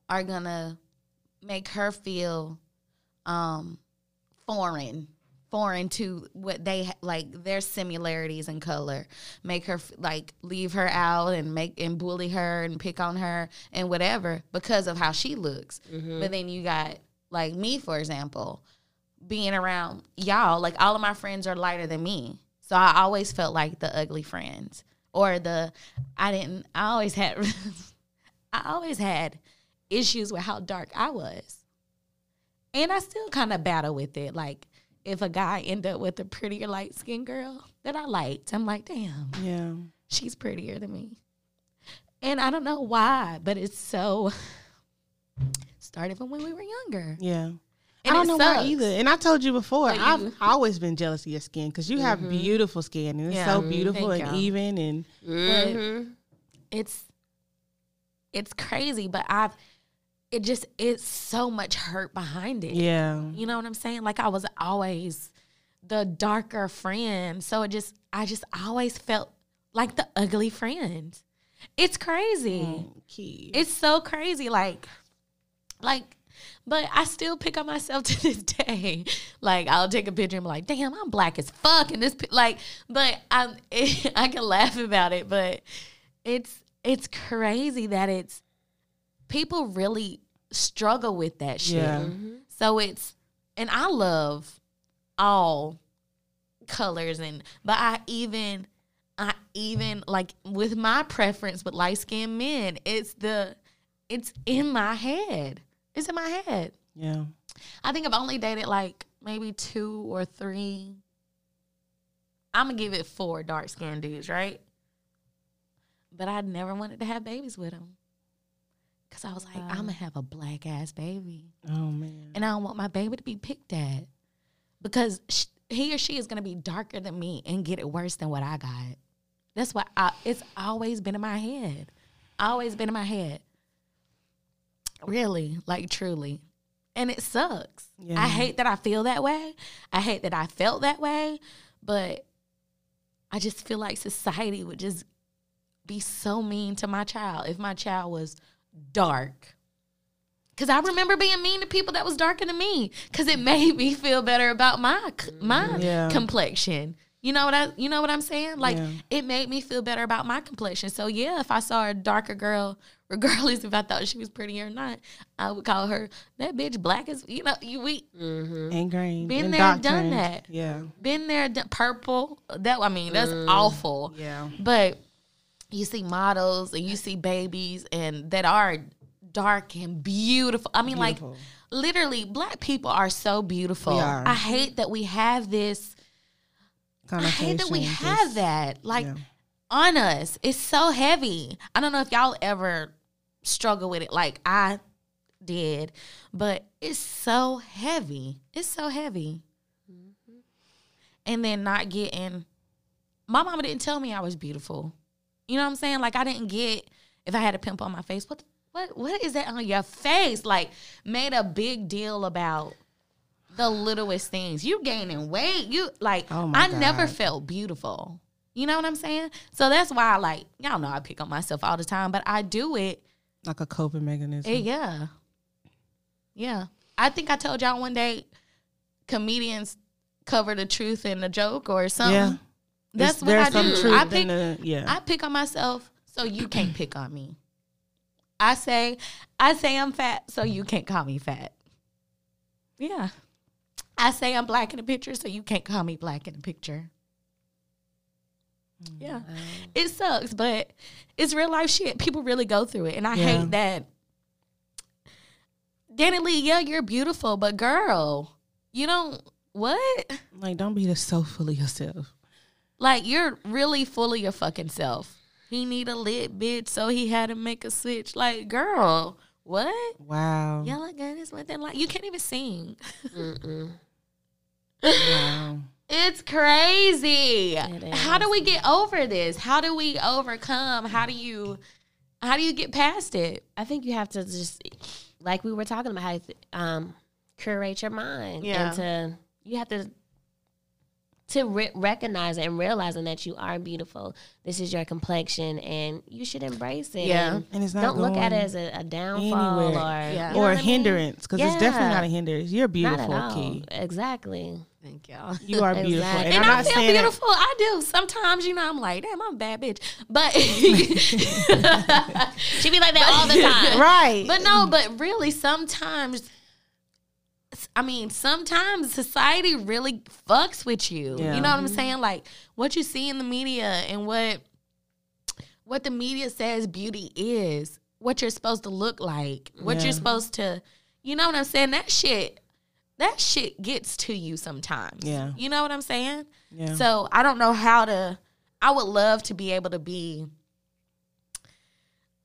are gonna make her feel um foreign foreign to what they like their similarities in color. Make her like leave her out and make and bully her and pick on her and whatever because of how she looks. But then you got like me for example being around y'all like all of my friends are lighter than me. So i always felt like the ugly friends or the i didn't i always had i always had issues with how dark i was and i still kind of battle with it like if a guy end up with a prettier light skinned girl that I liked, I'm like, damn, Yeah. she's prettier than me. And I don't know why, but it's so started from when we were younger. Yeah. And I don't know why either. And I told you before, But I've you- always been jealous of your skin because you have beautiful skin and it's Yeah. so Mhm. beautiful and y'all. even and Mhm. It's it's crazy, but I've it just it's so much hurt behind it. yeah. You know what I'm saying? Like I was always the darker friend. So it just I just always felt like the ugly friend. It's crazy. Mm. It's so crazy. Like like but I still pick on myself to this day. Like I'll take a picture and be like, "Damn, I'm black as fuck." in this like, but I'm I can laugh about it, but it's it's crazy that it's people really struggle with that shit. Yeah. Mm-hmm. So it's and I love all colors and but I even I even like with my preference with light skinned men, it's the it's in my head. It's in my head. yeah. I think I've only dated like maybe two or three. I'm gonna give it four dark skinned dudes, right? But I never wanted to have babies with them. Cause I was like, I'm gonna have a black ass baby Oh man. and I don't want my baby to be picked at because sh- he or she is going to be darker than me and get it worse than what I got. That's why I, it's always been in my head. Always been in my head. Really, like truly. And it sucks. Yeah. I hate that I feel that way. I hate that I felt that way, but I just feel like society would just be so mean to my child if my child was dark. Cause I remember being mean to people that was darker than me, cause it made me feel better about my my Yeah. complexion. You know what I you know what I'm saying? Like Yeah. it made me feel better about my complexion. So yeah, if I saw a darker girl, regardless if I thought she was pretty or not, I would call her that bitch black as you know. You we mm-hmm. And green. Been and there, dark done that. Yeah. been there, done, purple. That I mean, that's mm-hmm. awful. Yeah. But you see models and you see babies and that are dark and beautiful. I mean, Beautiful. like literally, black people are so beautiful. We are. I hate that we have this. I hate that we Connotation, have that like yeah. on us. It's so heavy. I don't know if y'all ever struggle with it like I did, but it's so heavy. It's so heavy. Mm-hmm. And then not getting my mama didn't tell me I was beautiful. You know what I'm saying? Like I didn't get if I had a pimple on my face. What the, what what is that on your face? Like made a big deal about the littlest things. You gaining weight. You like Oh my I never felt beautiful. You know what I'm saying? So that's why I like y'all know I pick on myself all the time, but I do it. Like a coping mechanism. eh, yeah. Yeah. I think I told y'all one day comedians cover the truth in a joke or something. yeah. That's There's- what I do. I pick the- yeah. I pick on myself so you can't pick on me. I say I say I'm fat so you can't call me fat. Yeah. I say I'm black in the picture so you can't call me black in the picture. Mm, yeah. It sucks, but it's real life shit. People really go through it. And I Yeah. hate that. Dani Leigh, yeah, you're beautiful, but girl, you don't what? like, don't be so full of yourself. Like you're really full of your fucking self. He need a lit bitch, so he had to make a switch. Like, girl, what? Wow. Y'all look good. It's within like you can't even sing. Wow. It's crazy. It How do we get over this? How do we overcome? How do you how do you get past it? I think you have to just, like we were talking about, how to um, curate your mind. Yeah. And to, you have to, to re- recognize and realizing that you are beautiful. This is your complexion and you should embrace it. Yeah. And And it's not don't look at it as a, a downfall anywhere. or, Yeah. you know or a I mean? hindrance because it's definitely not a hindrance. You're Not beautiful, at all. Key. Exactly. Thank y'all. You are beautiful. Exactly. And, And, I'm I not feel saying that- beautiful. I do. Sometimes, you know, I'm like, damn, I'm a bad bitch. But She be like that all the time. right. But no, but really, sometimes, I mean, sometimes society really fucks with you. Yeah. You know what I'm mm-hmm. saying? Like what you see in the media and what what the media says beauty is, what you're supposed to look like, what Yeah. you're supposed to, you know what I'm saying? That shit that shit gets to you sometimes. Yeah. You know what I'm saying? Yeah. So I don't know how to. I would love to be able to be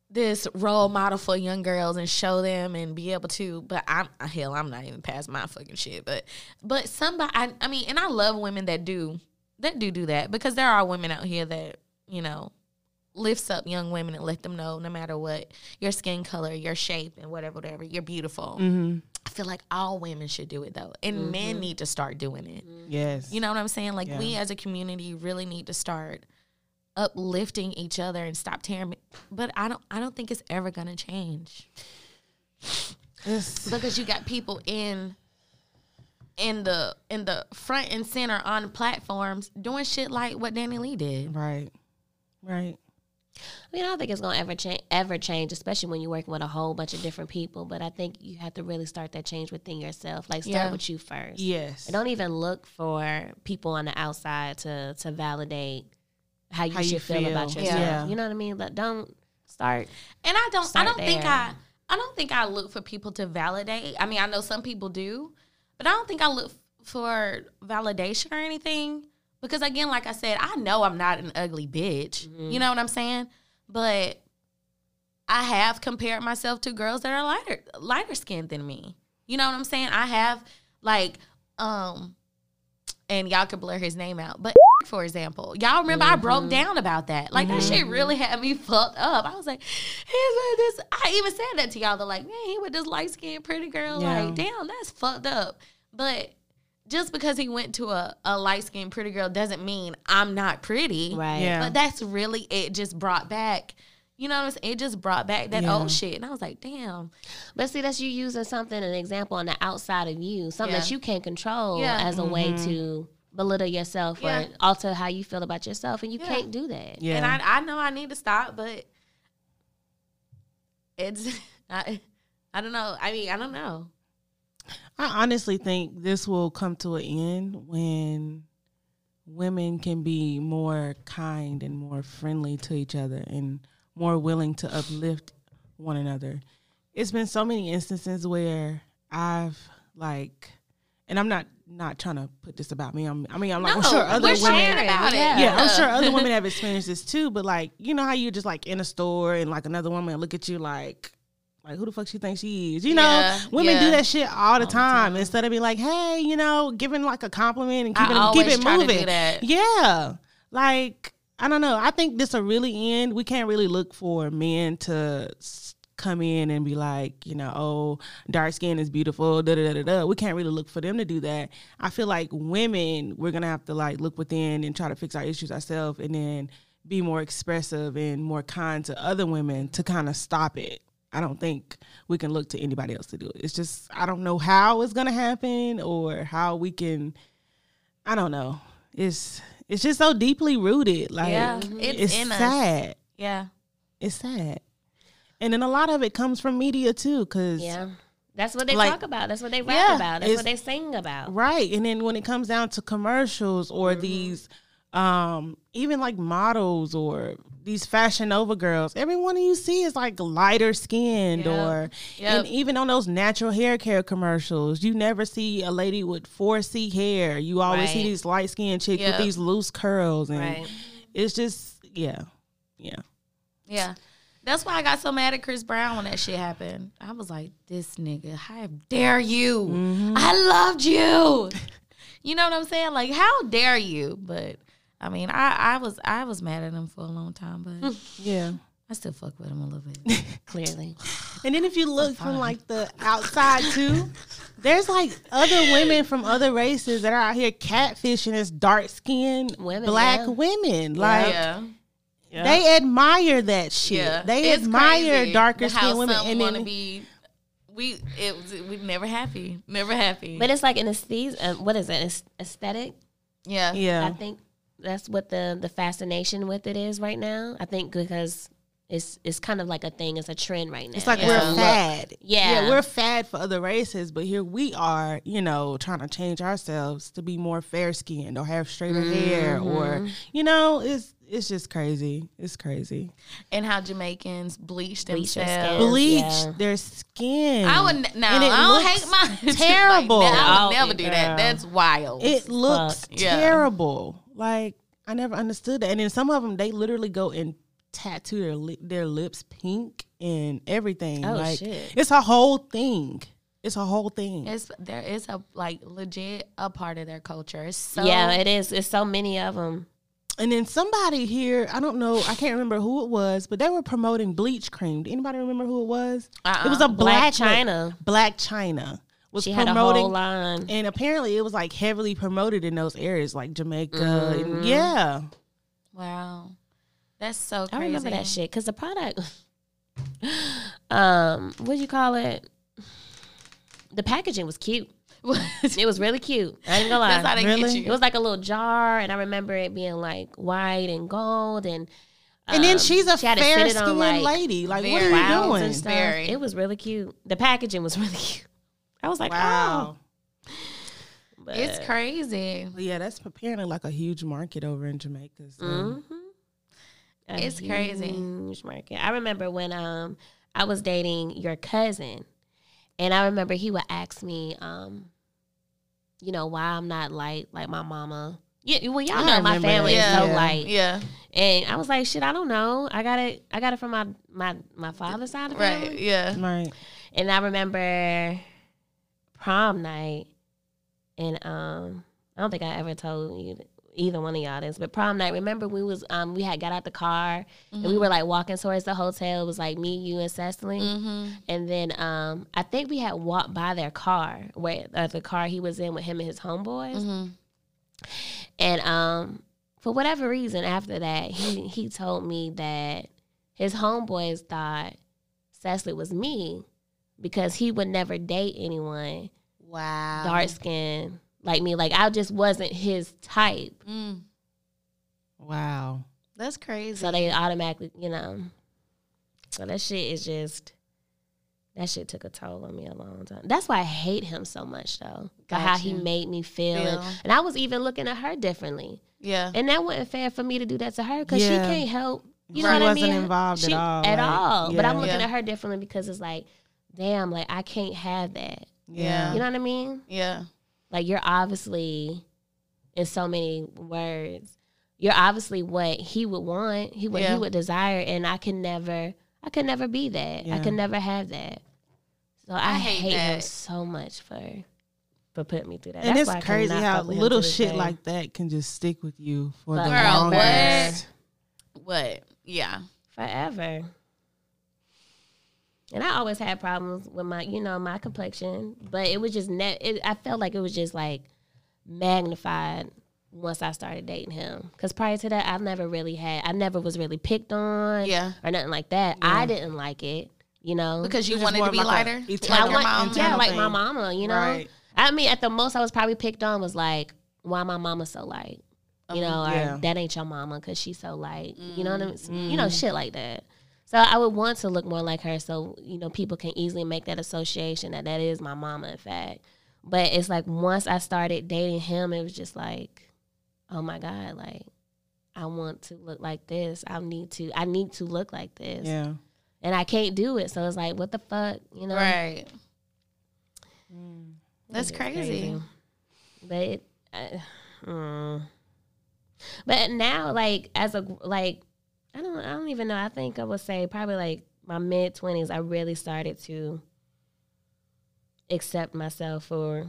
this role model for young girls and show them and be able to. But I'm hell, I'm not even past my fucking shit. But but somebody, I, I mean, and I love women that do that do do that because there are women out here that you know lifts up young women and let them know no matter what your skin color, your shape, and whatever, whatever, you're beautiful. mm-hmm. I feel like all women should do it though, and men mm-hmm. need to start doing it. Yes. You know what I'm saying? Like we as a community really need to start uplifting each other and stop tearing. But I don't. I don't think it's ever gonna change It's- because you got people in in the in the front and center on platforms doing shit like what Dani Leigh did. right. Right. I mean, I don't think it's gonna ever change, ever change, especially when you're working with a whole bunch of different people. But I think you have to really start that change within yourself. Like start Yeah. with you first. Yes. And don't even look for people on the outside to to validate how you How you should feel, about yourself. Yeah. You know what I mean? But don't start. And I don't. I don't think. I. I don't think I look for people to validate. I mean, I know some people do, but I don't think I look for validation or anything because, again, like I said, I know I'm not an ugly bitch. You mm-hmm. know what I'm saying? But I have compared myself to girls that are lighter lighter skinned than me. You know what I'm saying? I have like um and y'all could blur his name out. But for example, y'all remember I broke mm-hmm. down about that. Like that shit mm-hmm. really had me fucked up. I was like, he's with this. I even said that to y'all. They're like, man, he with this light skinned pretty girl. Yeah. Like, damn, that's fucked up. But just because he went to a, a light skinned pretty girl doesn't mean I'm not pretty. Right. Yeah. But that's really it. Just brought back. You know what I'm saying? It just brought back that Yeah. old shit, and I was like, "Damn, But see, that's you using something, an example on the outside of you, something that you can't control Yeah. as a way mm-hmm. to belittle yourself Yeah. or alter how you feel about yourself, and you Yeah. can't do that. Yeah. And I, I know I need to stop, but it's I, I don't know. I mean, I don't know. I honestly think this will come to an end when women can be more kind and more friendly to each other and more willing to uplift one another. It's been so many instances where I've like, and I'm not not trying to put this about me. I'm, I mean, I'm, like, I'm sure other women about it. yeah, I'm sure other women have experienced this too. But like, you know how you're just like in a store and like another woman look at you like, like who the fuck she thinks she is? You know, Yeah, women do that shit all the time. Instead of being like, hey, you know, giving like a compliment and keeping it, keep it try to moving. do that. Yeah, like I don't know. I think this will really end. We can't really look for men to come in and be like, you know, oh, dark skin is beautiful. Da da da da. da. We can't really look for them to do that. I feel like women, we're gonna have to like look within and try to fix our issues ourselves, and then be more expressive and more kind to other women to kind of stop it. I don't think we can look to anybody else to do it. It's just I don't know how it's gonna happen or how we can. I don't know. It's it's just so deeply rooted. Like Yeah, it's, it's in us. sad. Yeah, It's sad. And then a lot of it comes from media too, cause Yeah. That's what they Like- talk about. That's what they rap Yeah, about. That's what they sing about. right. And then when it comes down to commercials or Mm-hmm. these, um, even like models or these fashion Nova girls, everyone you see is like lighter skinned or, Yep. and even on those natural hair care commercials, you never see a lady with 4C hair. You always see these light skinned chicks Yep. with these loose curls, and Right. it's just yeah, yeah. yeah. That's why I got so mad at Chris Brown when that shit happened. I was like, "This nigga, how dare you? Mm-hmm. I loved you." you know what I'm saying? Like, how dare you? But I mean, I, I was I was mad at him for a long time, but Yeah. I still fuck with him a little bit. Clearly. And then if you look from like the outside too, there's like other women from other races that are out here catfishing as dark skinned Women, black yeah. women. Like yeah. they admire that shit. Yeah, They It's admire crazy darker how skinned women. some And want to then be. We it we never happy, never happy. But it's like an aesthetic. Uh, what is it? Aes- Aesthetic. yeah, yeah, I think that's what the the fascination with it is right now. I think because it's it's kind of like a thing. It's a trend right now. It's like Yeah. we're fad. Yeah. yeah, we're fad for other races, but here we are, you know, trying to change ourselves to be more fair skinned or have straighter hair or Mm-hmm. you know, it's it's just crazy. It's crazy. and how Jamaicans bleach Bleach their themselves. skin. Bleach yeah. their skin. I would n- no. And I don't looks hate mine. terrible. Like. I would Oh, never do that. That's wild. It looks fuck. Yeah. terrible. Like I never understood that. And then some of them they literally go and tattoo their li- their lips pink and everything. Oh, like shit. it's a whole thing. It's a whole thing. It's there is a like legit a part of their culture. It's so yeah, it is. It's so many of them. And then somebody here, I don't know, I can't remember who it was, but they were promoting bleach cream. Do anybody remember who it was? Uh-uh. It was a Black Blac Chyna. Blac Chyna was She had a promoting, whole line. and apparently it was like heavily promoted in those areas, like Jamaica. Mm-hmm. And yeah, wow. That's so I remember that shit because the product, um, what do you call it? The packaging was cute. It was really cute. I ain't gonna lie. That's how they Really? get It was like a little jar, and I remember it being like white and gold, and and then um, she's a she had it fair fitted on, skinned like, lady. Like, what are you doing? and stuff. Very. It was really cute. The packaging was really cute. I was like, Wow. oh, but, It's crazy. Yeah, that's apparently like a huge market over in Jamaica. So. Mhm. A It's crazy. huge market. I remember when um I was dating your cousin, and I remember he would ask me, um, you know, why I'm not light like my mama. Yeah, well, y'all I know my remember family is so Yeah. light, Yeah. and I was like, shit, I don't know. I got it. I got it from my my my father's side of the Right. family. Yeah. Right. And I remember prom night, and um, I don't think I ever told you either one of y'all this, but prom night. Remember we was um we had got out the car and we were like walking towards the hotel. It was like me, you, and Cecily, Mm-hmm. and then um I think we had walked by their car where uh, the car he was in with him and his homeboys, Mm-hmm. and um for whatever reason after that he he told me that his homeboys thought Cecily was me because he would never date anyone Wow. dark skin like me. Like I just wasn't his type. Mm. Wow. That's crazy. So they automatically, you know. So that shit is just that shit took a toll on me a long time. That's why I hate him so much though. For how he made me feel. Feel. And, and I was even looking at her differently. yeah. And that wasn't fair for me to do that to her because Yeah. she can't help. You She know what I wasn't mean? involved at all, At like, all. But I'm looking Yeah. at her differently because it's like, damn, like I can't have that. Yeah. You know what I mean? Yeah. Like you're obviously, in so many words, you're obviously what he would want. He what Yeah. he would desire, and I can never, I could never be that. I Yeah. could never have that. So I, I hate hate, him so much for for putting me through that. And That's it's why I crazy cannot how fuck with little shit day. like that can just stick with you for the Girl, longest. What? Yeah. forever. And I always had problems with my, you know, my complexion, but it was just net. it, I felt like it was just like magnified once I started dating him. Because prior to that, I never really had, I never was really picked on, Yeah. or nothing like that. I didn't like it, you know, Because you It's wanted to more be like a lighter. I eternal- your want- mom. yeah, internal like my mama, you know. Right. I mean, at the most, I was probably picked on was like, why my mama so light, you mm-hmm. know, or that ain't your mama because she's so light, you know what I mm. mean? You know, mm. shit like that. So I would want to look more like her, so you know, people can easily make that association that that is my mama, in fact. But it's like once I started dating him, it was just like, oh my god, like I want to look like this. I need to. I need to look like this, Yeah. and I can't do it. So it's like, what the fuck, you know? Right. Mm. That's It's crazy. But it, uh, mm. but now, like as a like, I don't, I don't even know. I think I would say probably like my mid twenties. I really started to accept myself for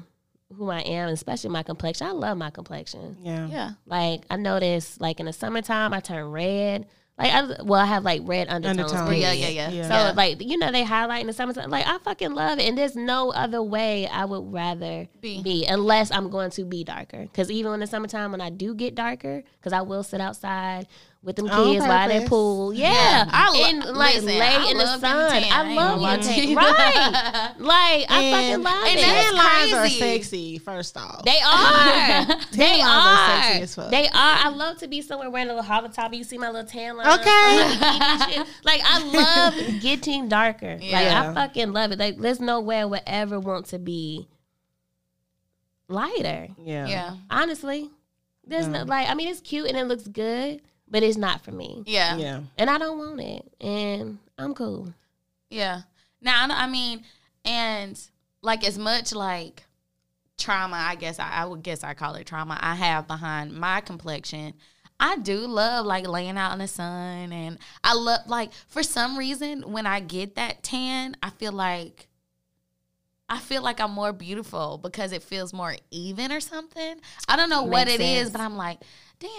who I am, especially my complexion. I love my complexion. Yeah. Yeah. Like I noticed, like in the summertime, I turn red. Like I, well, I have like red undertones. Undertones. Yeah, yeah, yeah. Yeah. So Yeah. like you know they highlight in the summertime. Like I fucking love it, and there's no other way I would rather Be. be, unless I'm going to be darker. Because even in the summertime when I do get darker, because I will sit outside with them oh, On kids by their purpose. pool. Yeah, Yeah, I lo- and like listen, lay I in the sun. I I love gonna lie getting you. Right, like I fucking love and it. that's tan lines are crazy. sexy. First off, They are. they lines are are. sexy as fuck. They are. I love to be somewhere wearing a little hot top. You see my little tan line. Okay. like I love getting darker. Like I fucking love it. Like there's no way I would ever want to be lighter. yeah, Yeah. Honestly, there's no Yeah. like. I mean, it's cute and it looks good, but it's not for me. Yeah. yeah. And I don't want it. And I'm cool. Yeah. Now, I mean, and like as much like trauma, I guess I, I would guess I call it trauma. I have behind my complexion. I do love like laying out in the sun, and I love like for some reason when I get that tan, I feel like I feel like I'm more beautiful because it feels more even or something. I don't know what Makes it is, sense. but I'm like,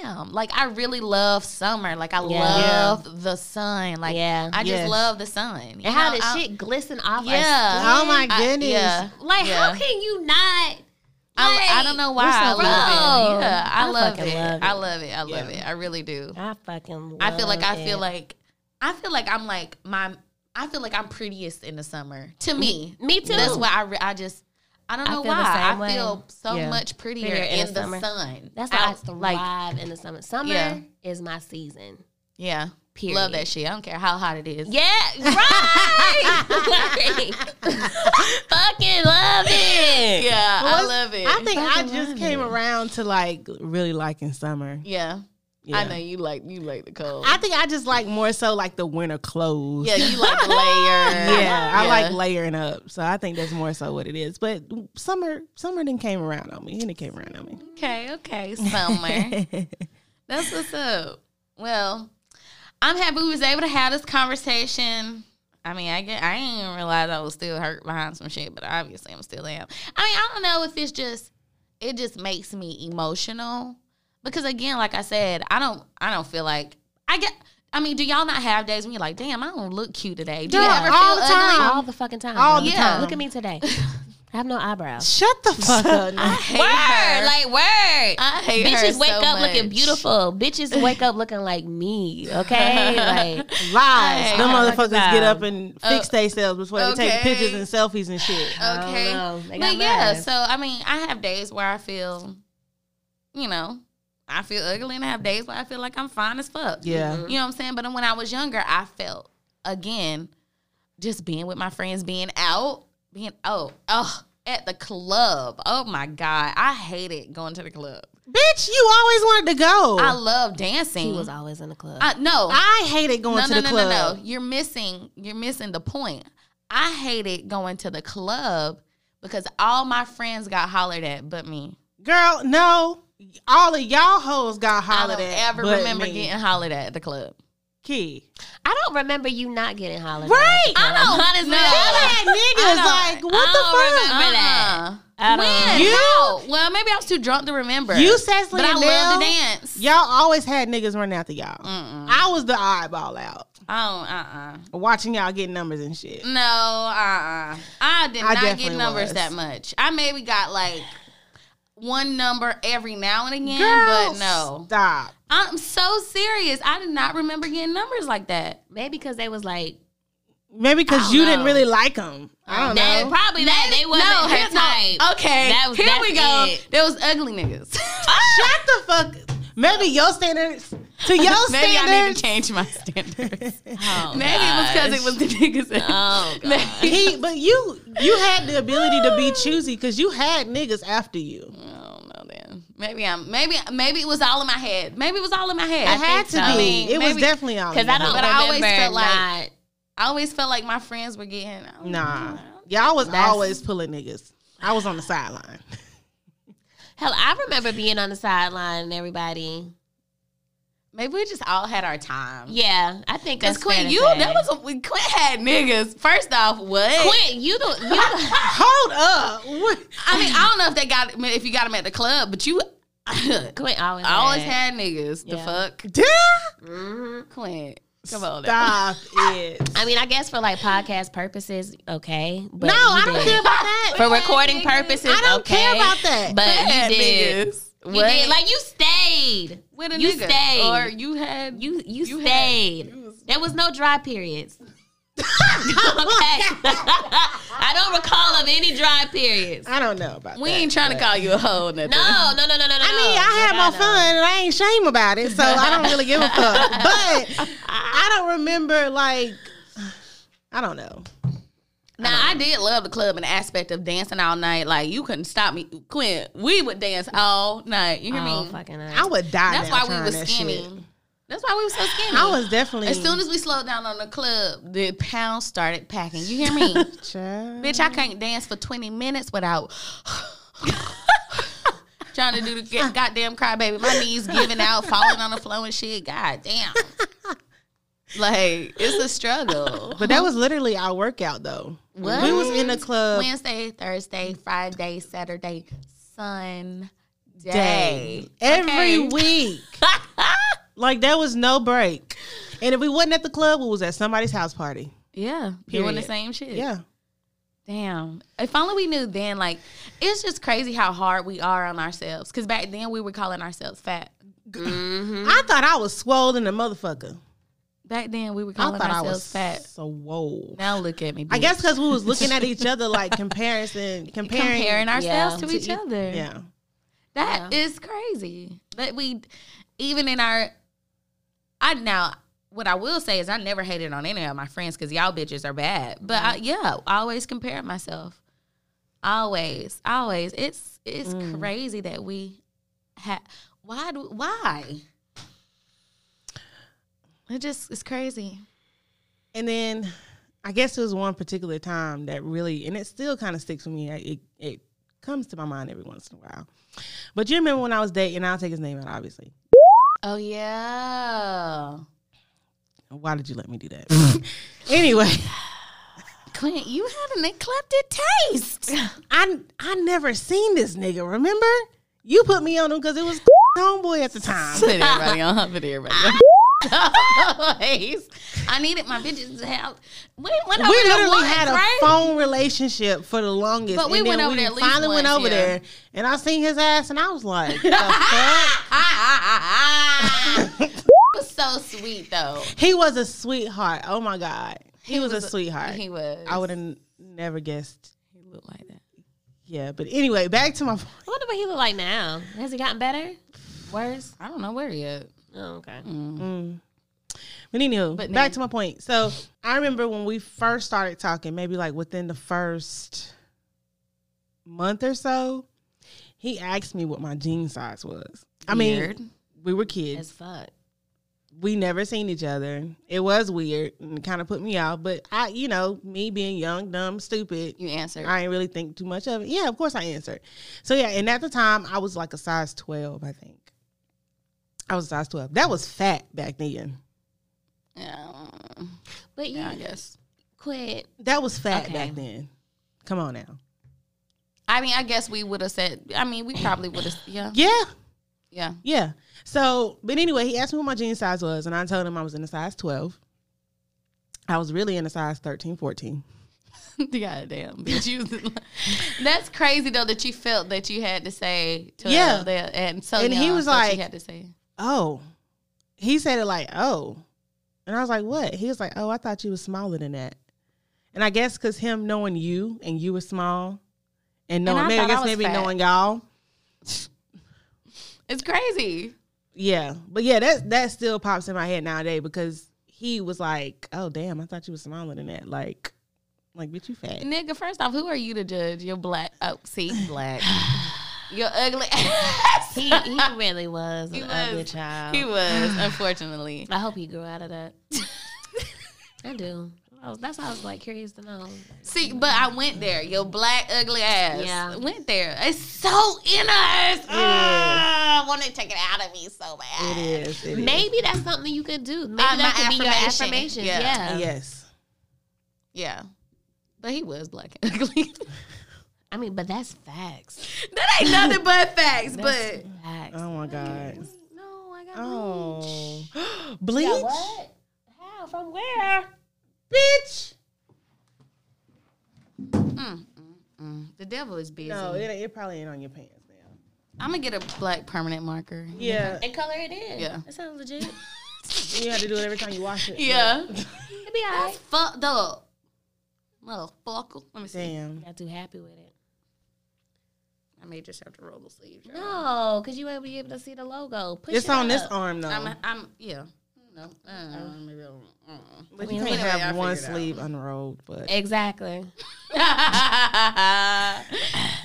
damn, like I really love summer. Like I Yeah. love the sun. Like Yeah. I just Yes. love the sun. You And how know, the I- shit glisten off. Yeah. Our Oh my I- goodness. yeah. Like Yeah. how can you not? I, I don't know why we're I love it. Oh. Yeah, I, I love it. love it. I love it. I love Yeah. it. I really do. I fucking. I feel like I feel it. like I feel like I'm like my I feel like I'm prettiest in the summer. To me, Me too. That's why I re- I just I don't know feel the why I way. feel so Yeah. much prettier, Prettier in in, the the, summer. sun. That's why I Out, thrive like in the summer. Summer Yeah. is my season. yeah. Period. Love that shit. I don't care how hot it is. Yeah, right. fucking love it. Yeah, I love it. I think I just came it. around to like really liking summer. yeah. Yeah. I know you like you like the cold. I think I just like more so like the winter clothes. yeah, you like layer. Yeah, I like layering up. So I think that's more so what it is. But summer, summer then came around on me, and it came around on me. Okay, okay, summer. That's what's up. Well, I'm happy we was able to have this conversation. I mean, I get, I didn't even realize I was still hurt behind some shit, but obviously I'm still am. I mean, I don't know if it's just it just makes me emotional because again, like I said, I don't I don't feel like I get. I mean, do y'all not have days when you're like, damn, I don't look cute today? Do you Yeah, ever feel all the ugly? time. All the fucking time. All bro. the time. Look at me today. I have no eyebrows. Shut the fuck up. I hate Word, her. like word. I hate her Bitches wake so up looking beautiful. Bitches wake up looking like me. Okay, like Lies. Hey, Them motherfuckers get up and uh, fix themselves before they take pictures and selfies and shit. I don't Okay. know. They got But yeah, so I mean, I have days where I feel, you know, I feel ugly, and I have days where I feel like I'm fine as fuck. Yeah. Mm-hmm. you know what I'm saying. But when I was younger, I felt again, just being with my friends, being out, being oh oh at the club. Oh my god, I hated going to the club. Bitch, you always wanted to go. I love dancing. he was always in the club. I, no, I hated going no, to no, the no, club. no, no. You're missing. You're missing the point. I hated going to the club because all my friends got hollered at, but me. Girl, no. All of y'all hoes got I hollered don't at. ever remember me. getting hollered at at the club. key. I don't remember you not getting hollered. Right. At. I don't- Honestly, no. I That niggas I like don't- what I the don't fuck? remember that. Uh-uh. I When? You- How? Well, maybe I was too drunk to remember. You, Cecily, but I and love to dance. Y'all always had niggas run after y'all. Mm-mm. I was the eyeball out, Oh, uh, uh watching y'all get numbers and shit. No, uh, uh I did I not get numbers was. that much. I maybe got like one number every now and again, Girl, but no. stop. I'm so serious. I did not remember getting numbers like that. Maybe because they was like, Maybe because don't you didn't really like them. I don't they, know. probably that they wasn't no, her here's no- Okay, That was- here we go. it. There was ugly niggas. Shut the fuck. Maybe your standards to your standards. Maybe I need to change my standards. Oh, Maybe it was because it was the niggas. that- Oh god. he, but you, you had the ability to be choosy because you had niggas after you. I don't then. Maybe I'm maybe maybe it was all in my head. Maybe it was all in my head. It had to so. be. I mean, it was definitely all Because you. I don't But I always felt like- not. I always felt like my friends were getting Nah, know. y'all was That's- always pulling niggas. I was on the sideline. Hell, I remember being on the sideline and everybody. Maybe we just all had our time. Yeah, I think Cause that's fair Quinn, you say. that was a, Quinn had niggas. First off, what? Quinn. You the you the, Hold up. What? I mean, I don't know if they got if you got them at the club, but you I Quinn always always had. had niggas. The Yeah. fuck, Damn. Mhm. Quinn, come on. now. Stop it. I mean, I guess for like podcast purposes, okay. But no, I don't did. care about that. For recording purposes, I don't okay. care about that. But Had you did. niggas. You did. Like you stayed. with a you nigga. stayed. or you had You you, You had- stayed. you was- there was no dry periods. Okay. I don't recall of any dry periods. I don't know about We that. ain't trying to call you a hoe. Nothing. No, no, no, no, no, no. I mean, I had my fun and I ain't shame about it, so I don't really give a fuck. But I don't remember like I don't know. Now I did love the club and the aspect of dancing all night. Like you couldn't stop me, Quinn. We would dance all night. You hear Oh, me? fucking I would die. That's now why we were was that skinny. That's why we were so skinny. I was definitely As soon as we slowed down on the club, the pounds started packing. You hear me? Bitch, I can't dance for 20 minutes without trying to do the goddamn crybaby. My knees giving out, falling on the floor and shit. God damn. Like, it's a struggle. But that was literally our workout though. What? We was in the club Wednesday, Thursday, Friday, Saturday, Sunday. day every Okay. week. Like there was no break. And if we wasn't at the club, we was at somebody's house party. Yeah. Doing the same shit. Yeah. Damn. If only we knew then, like, it's just crazy how hard we are on ourselves. Because back then we were calling ourselves fat. Mm-hmm. I thought I was swollen a motherfucker. Back then we were I calling thought I ourselves was fat. whoa. Now look at me. I guess because we was looking at each other like comparison, comparing. comparing ourselves Yeah. to each other. Yeah. That is crazy. That we even in our I now what I will say is I never hated on any of my friends because y'all bitches are bad. But I, yeah, I always compare myself. Always, always. It's it's mm. crazy that we had. Why do why? It just it's crazy. And then I guess it was one particular time that really, and it still kind of sticks with me. It, it comes to my mind every once in a while. But you remember when I was dating, and I'll take his name out, obviously. Oh yeah, Why did you let me do that? anyway, Clint, you had an eclectic taste. I I never seen this nigga. Remember? You put me on him because it was homeboy at the time. Put everybody on. Put everybody on. Always. I needed my bitches to have. We went over we literally once, had a right? phone relationship for the longest. But we and went then over there at least finally went once, over yeah. there, and I seen his ass, and I was like, the fuck? was so sweet though. He was a sweetheart. Oh my god, he, was, a sweetheart. He was. I would have never guessed. He looked like that. Yeah, but anyway, back to my. I wonder what he look like now. Has he gotten better? Worse? I don't know where he at. Oh, okay. Mm. But anywho, But back now- to my point. So I remember when we first started talking, maybe like within the first month or so, he asked me what my jean size was. I Weird. mean, we were kids. As fuck. we never seen each other. It was weird and kind of put me out. But I, you know, me being young, dumb, stupid, You answered. I didn't really think too much of it. Yeah, of course I answered. So yeah, and at the time I was like a size twelve, I think. I was a size twelve. That was fat back then. yeah. But you yeah, I guess. quit. That was fat Okay. back then. Come on now. I mean, I guess we would have said. I mean, we probably would have. Yeah. Yeah, Yeah. yeah. So, but anyway, he asked me what my jean size was, and I told him I was in a size twelve. I was really in a size 13, 14. Goddamn, bitch. You, that's crazy though that you felt that you had to say. To Yeah. that, and so And he was like- you had to say. Oh, he said it like, oh, and I was like, what? He was like, oh, I thought you was smaller than that. And I guess because him knowing you and you were small, and knowing I maybe I I guess was maybe fat. knowing y'all, It's crazy. yeah. But yeah, that that still pops in my head nowadays because he was like, oh damn, I thought you was smaller than that. Like, like bitch, you fat. Nigga, first off, who are you to judge? You're black. Oh, see, black. You're ugly ass. He he really was an He ugly was. child. He was, unfortunately. I hope he grew out of that. I do. I was- That's why I was like curious to know. See, but I went there. Your black, ugly ass. Yeah. Went there. It's so in us. Ah, I want to take it out of me so bad. It is. It is. Maybe that's something you could do. Maybe Uh, that my could be your affirmation. affirmation. Yeah. Yeah. Yes. Yeah. But he was black and ugly. I mean, but that's facts. that ain't nothing but facts, but facts. Oh my god. No, I got Oh, bleach, What? How? From where? bitch. Mm, mm, mm. the devil is busy. No, it, it probably ain't on your pants now. I'm gonna get a black permanent marker. Yeah, And color it in. Yeah. That sounds legit. you have to do it every time you wash it. Yeah. It'd be alright. Fucked up. Motherfucker. Let me see. Damn. Not too happy with it. I may just have to roll the sleeves. y'all. No, because you won't be able to see the logo. Push It's it on this arm though. I'm, I'm, yeah. No, uh, maybe I'll, uh. but you can't anyway, have one figured it out. sleeve unrolled. But Exactly. Just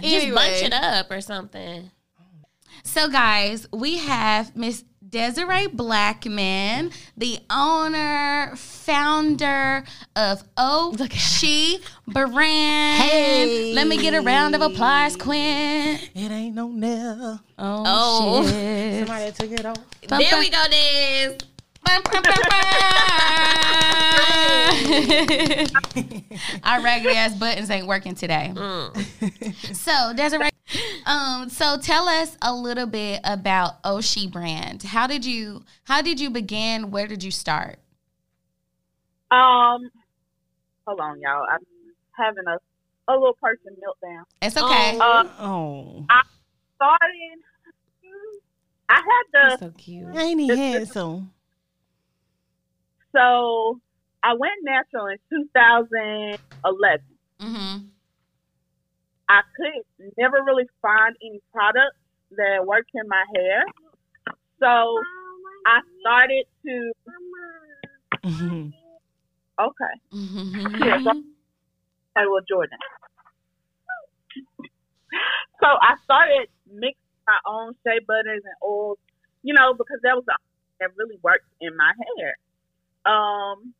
Anyway. bunch it up or something. So, guys, we have Miss Desiree Blackman, the owner, founder of Oh Look She Brand. Hey. Let me get a round of applause, Quinn. it ain't no nail. Oh, Oh. shit. Somebody took it off. There we go, Diz. Our raggedy ass buttons ain't working today. Mm. So, Desiree, um, so tell us a little bit about Oshi brand. How did you how did you begin? Where did you start? Um, hold on, y'all. I'm having a a little person meltdown. It's okay. Oh. Uh, Oh, started. I had the so cute. ain't he handsome? So I went natural in 2011. hmm I couldn't never really find any products that worked in my hair, so I started to. Mhm. Okay, Mm-hmm. I will Jordan. So I started mixing my own shea butters and oils, you know, because that was the only thing that really worked in my hair. Um,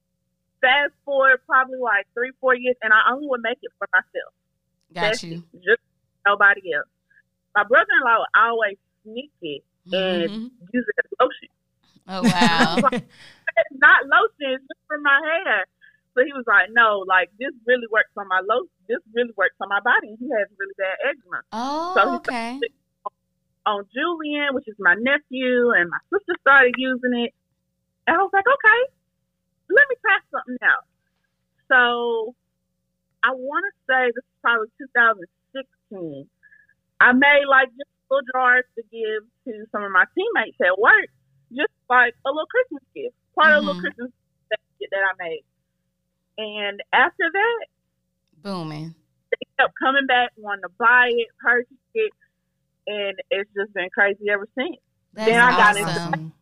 fast forward probably like three, four years, and I only would make it for myself. Got That's you. it, Just nobody else. My brother-in-law would always sneak it and Mhm. use it as lotion. Oh wow. Not lotion, just for my hair. So he was like, "No, like this really works on my lotion. This really works on my body." He has really bad eczema. Oh So he okay. On Julian, which is my nephew, and my sister started using it, and I was like, "Okay, let me try something out." So I want to say this is probably 2016. I made like just little jars to give to some of my teammates at work, just like a little Christmas gift, part of a little Mhm. Christmas basket that I made. And after that, Booming. they kept coming back, wanting to buy it, purchase it, and it's just been crazy ever since. That's Then I got into-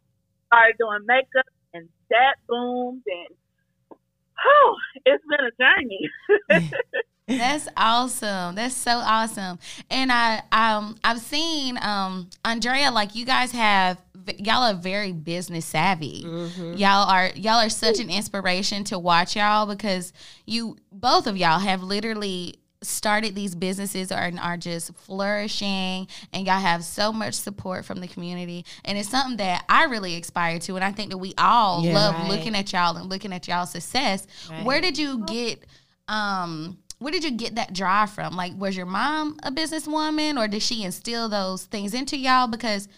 Started doing makeup, and that boomed, and oh, it's been a journey. That's awesome. That's so awesome. And I um I've seen um Andrea like you guys have y'all are very business savvy. Mm-hmm. Y'all are y'all are such an inspiration to watch y'all because you both of y'all have literally started these businesses are are just flourishing and y'all have so much support from the community and it's something that I really aspire to and I think that we all Yeah. love Right. looking at y'all and looking at y'all's success. Right. Where did you get um where did you get that drive from? Like was your mom a businesswoman or did she instill those things into y'all because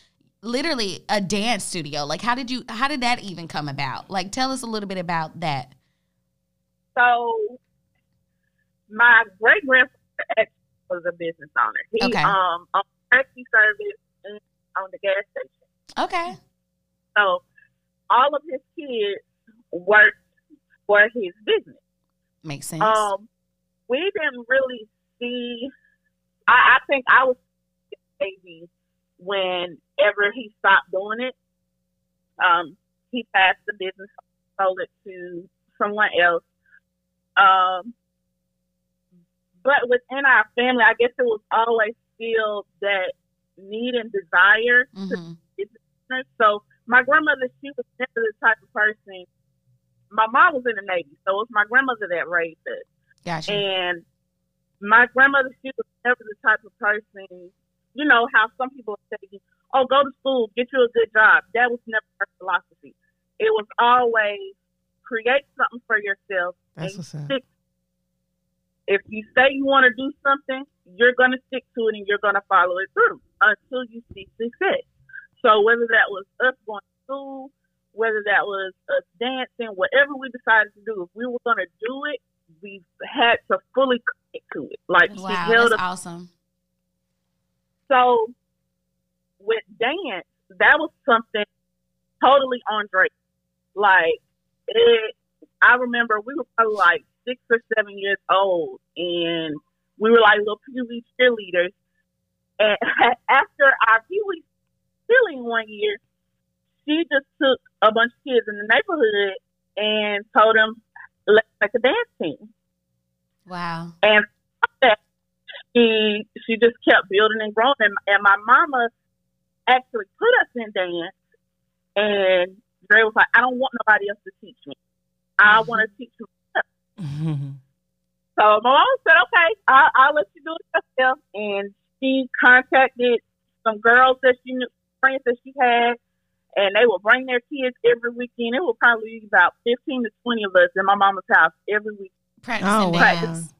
literally a dance studio. Like how did you how did that even come about? Like tell us a little bit about that. So my great grandfather was a business owner. He Okay. um owned a taxi service and owned a gas station. Okay. So all of his kids worked for his business. Makes sense. Um, we didn't really see. I, I think I was baby whenever he stopped doing it. Um, he passed the business, sold it to someone else. Um, but within our family, I guess it was always still that need and desire to hmm business. So my grandmother, she was never the type of person. My mom was in the Navy, so it was my grandmother that raised us. Gotcha. And my grandmother, she was never the type of person, you know, how some people say, oh, go to school, get you a good job. That was never her philosophy. It was always create something for yourself. That's and stick. If you say you want to do something, you're going to stick to it and you're going to follow it through until you see success. So whether that was us going to school, whether that was us dancing, whatever we decided to do, if we were going to do it, we had to fully commit to it. Like wow, that's a awesome. so with dance, that was something totally on Drake. Like it, I remember we were probably like six or seven years old, and we were like little Pee Wee cheerleaders. And after our Pee Wee cheerleading one year, she just took a bunch of kids in the neighborhood and told them, "Let's make a dance team." Wow. And she she just kept building and growing. And, and my mama actually put us in dance, and Dre was like, "I don't want nobody else to teach me. I mm-hmm. want to teach you." So my mom said, "Okay, I'll, I'll let you do it yourself." And she contacted some girls that she knew, friends that she had, and they would bring their kids every weekend. It would probably be about fifteen to twenty of us in my mama's house every week. Practicing Oh, wow. dance.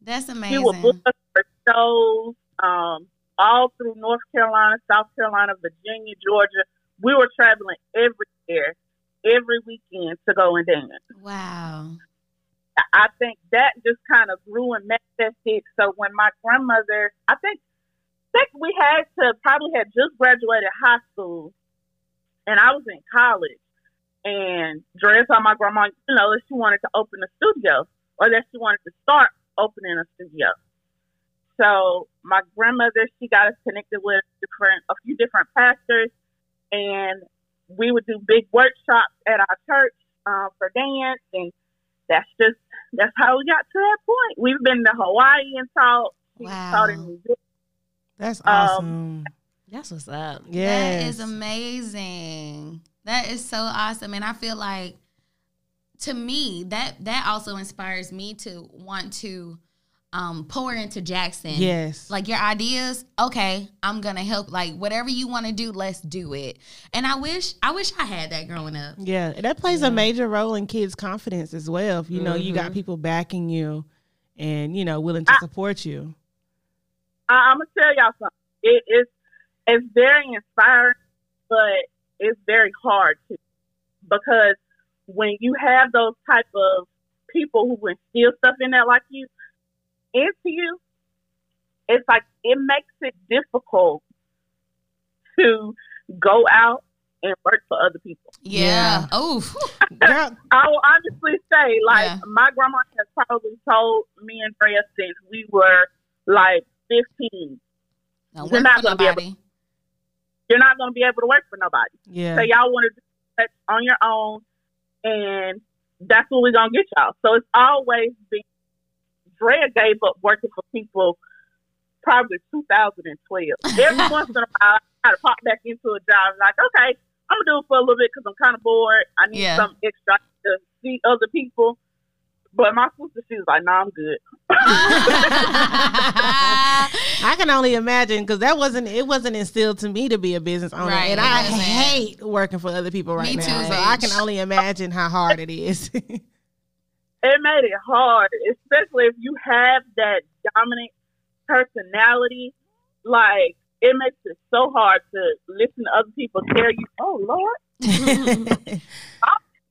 That's She amazing. would book us for shows um, all through North Carolina, South Carolina, Virginia, Georgia. We were traveling everywhere every weekend to go and dance. Wow. I think that just kind of grew and manifested. So when my grandmother, I think, I think we had to probably had just graduated high school, and I was in college. And Dre told my grandma, you know, that she wanted to open a studio, or that she wanted to start opening a studio. So my grandmother, she got us connected with different, a few different pastors, and we would do big workshops at our church uh, for dance, and that's just that's how we got to that point. We've been to Hawaii and taught. Wow. taught in New York. That's Um, awesome. That's what's up. Yeah. That is amazing. That is so awesome. And I feel like to me, that that also inspires me to want to um pour into Jackson. Yes. Like your ideas, okay, I'm gonna help. Like whatever you want to do, let's do it. And I wish, I wish I had that growing up. Yeah, that plays a major role in kids' confidence as well. If you know you got people backing you and you know willing to support you. I, I'm gonna tell y'all something. It is it's very inspiring, but it's very hard too, because when you have those type of people who instill stuff in there like you into you, it's like it makes it difficult to go out and work for other people. Yeah. Yeah. Oh, Girl, I will honestly say, like, Yeah. my grandma has probably told me and Freya since we were like 15, don't You're not gonna be able- you're not going to be able to work for nobody. yeah. So y'all want to do that on your own, and that's what we're going to get y'all. So it's always been, Drea gave up working for people probably 2012. Every once in a while, I try to pop back into a job, like, okay, I'm going to do it for a little bit because I'm kind of bored. I need Yeah. some extra to see other people. But my sister, she was like, "No, I'm good." I can only imagine because that wasn't it wasn't instilled to me to be a business owner, Right, and I hate working for other people right Me now. too, so I can only imagine how hard it is. It made it hard, especially if you have that dominant personality. Like it makes it so hard to listen to other people tell you, "Oh Lord,"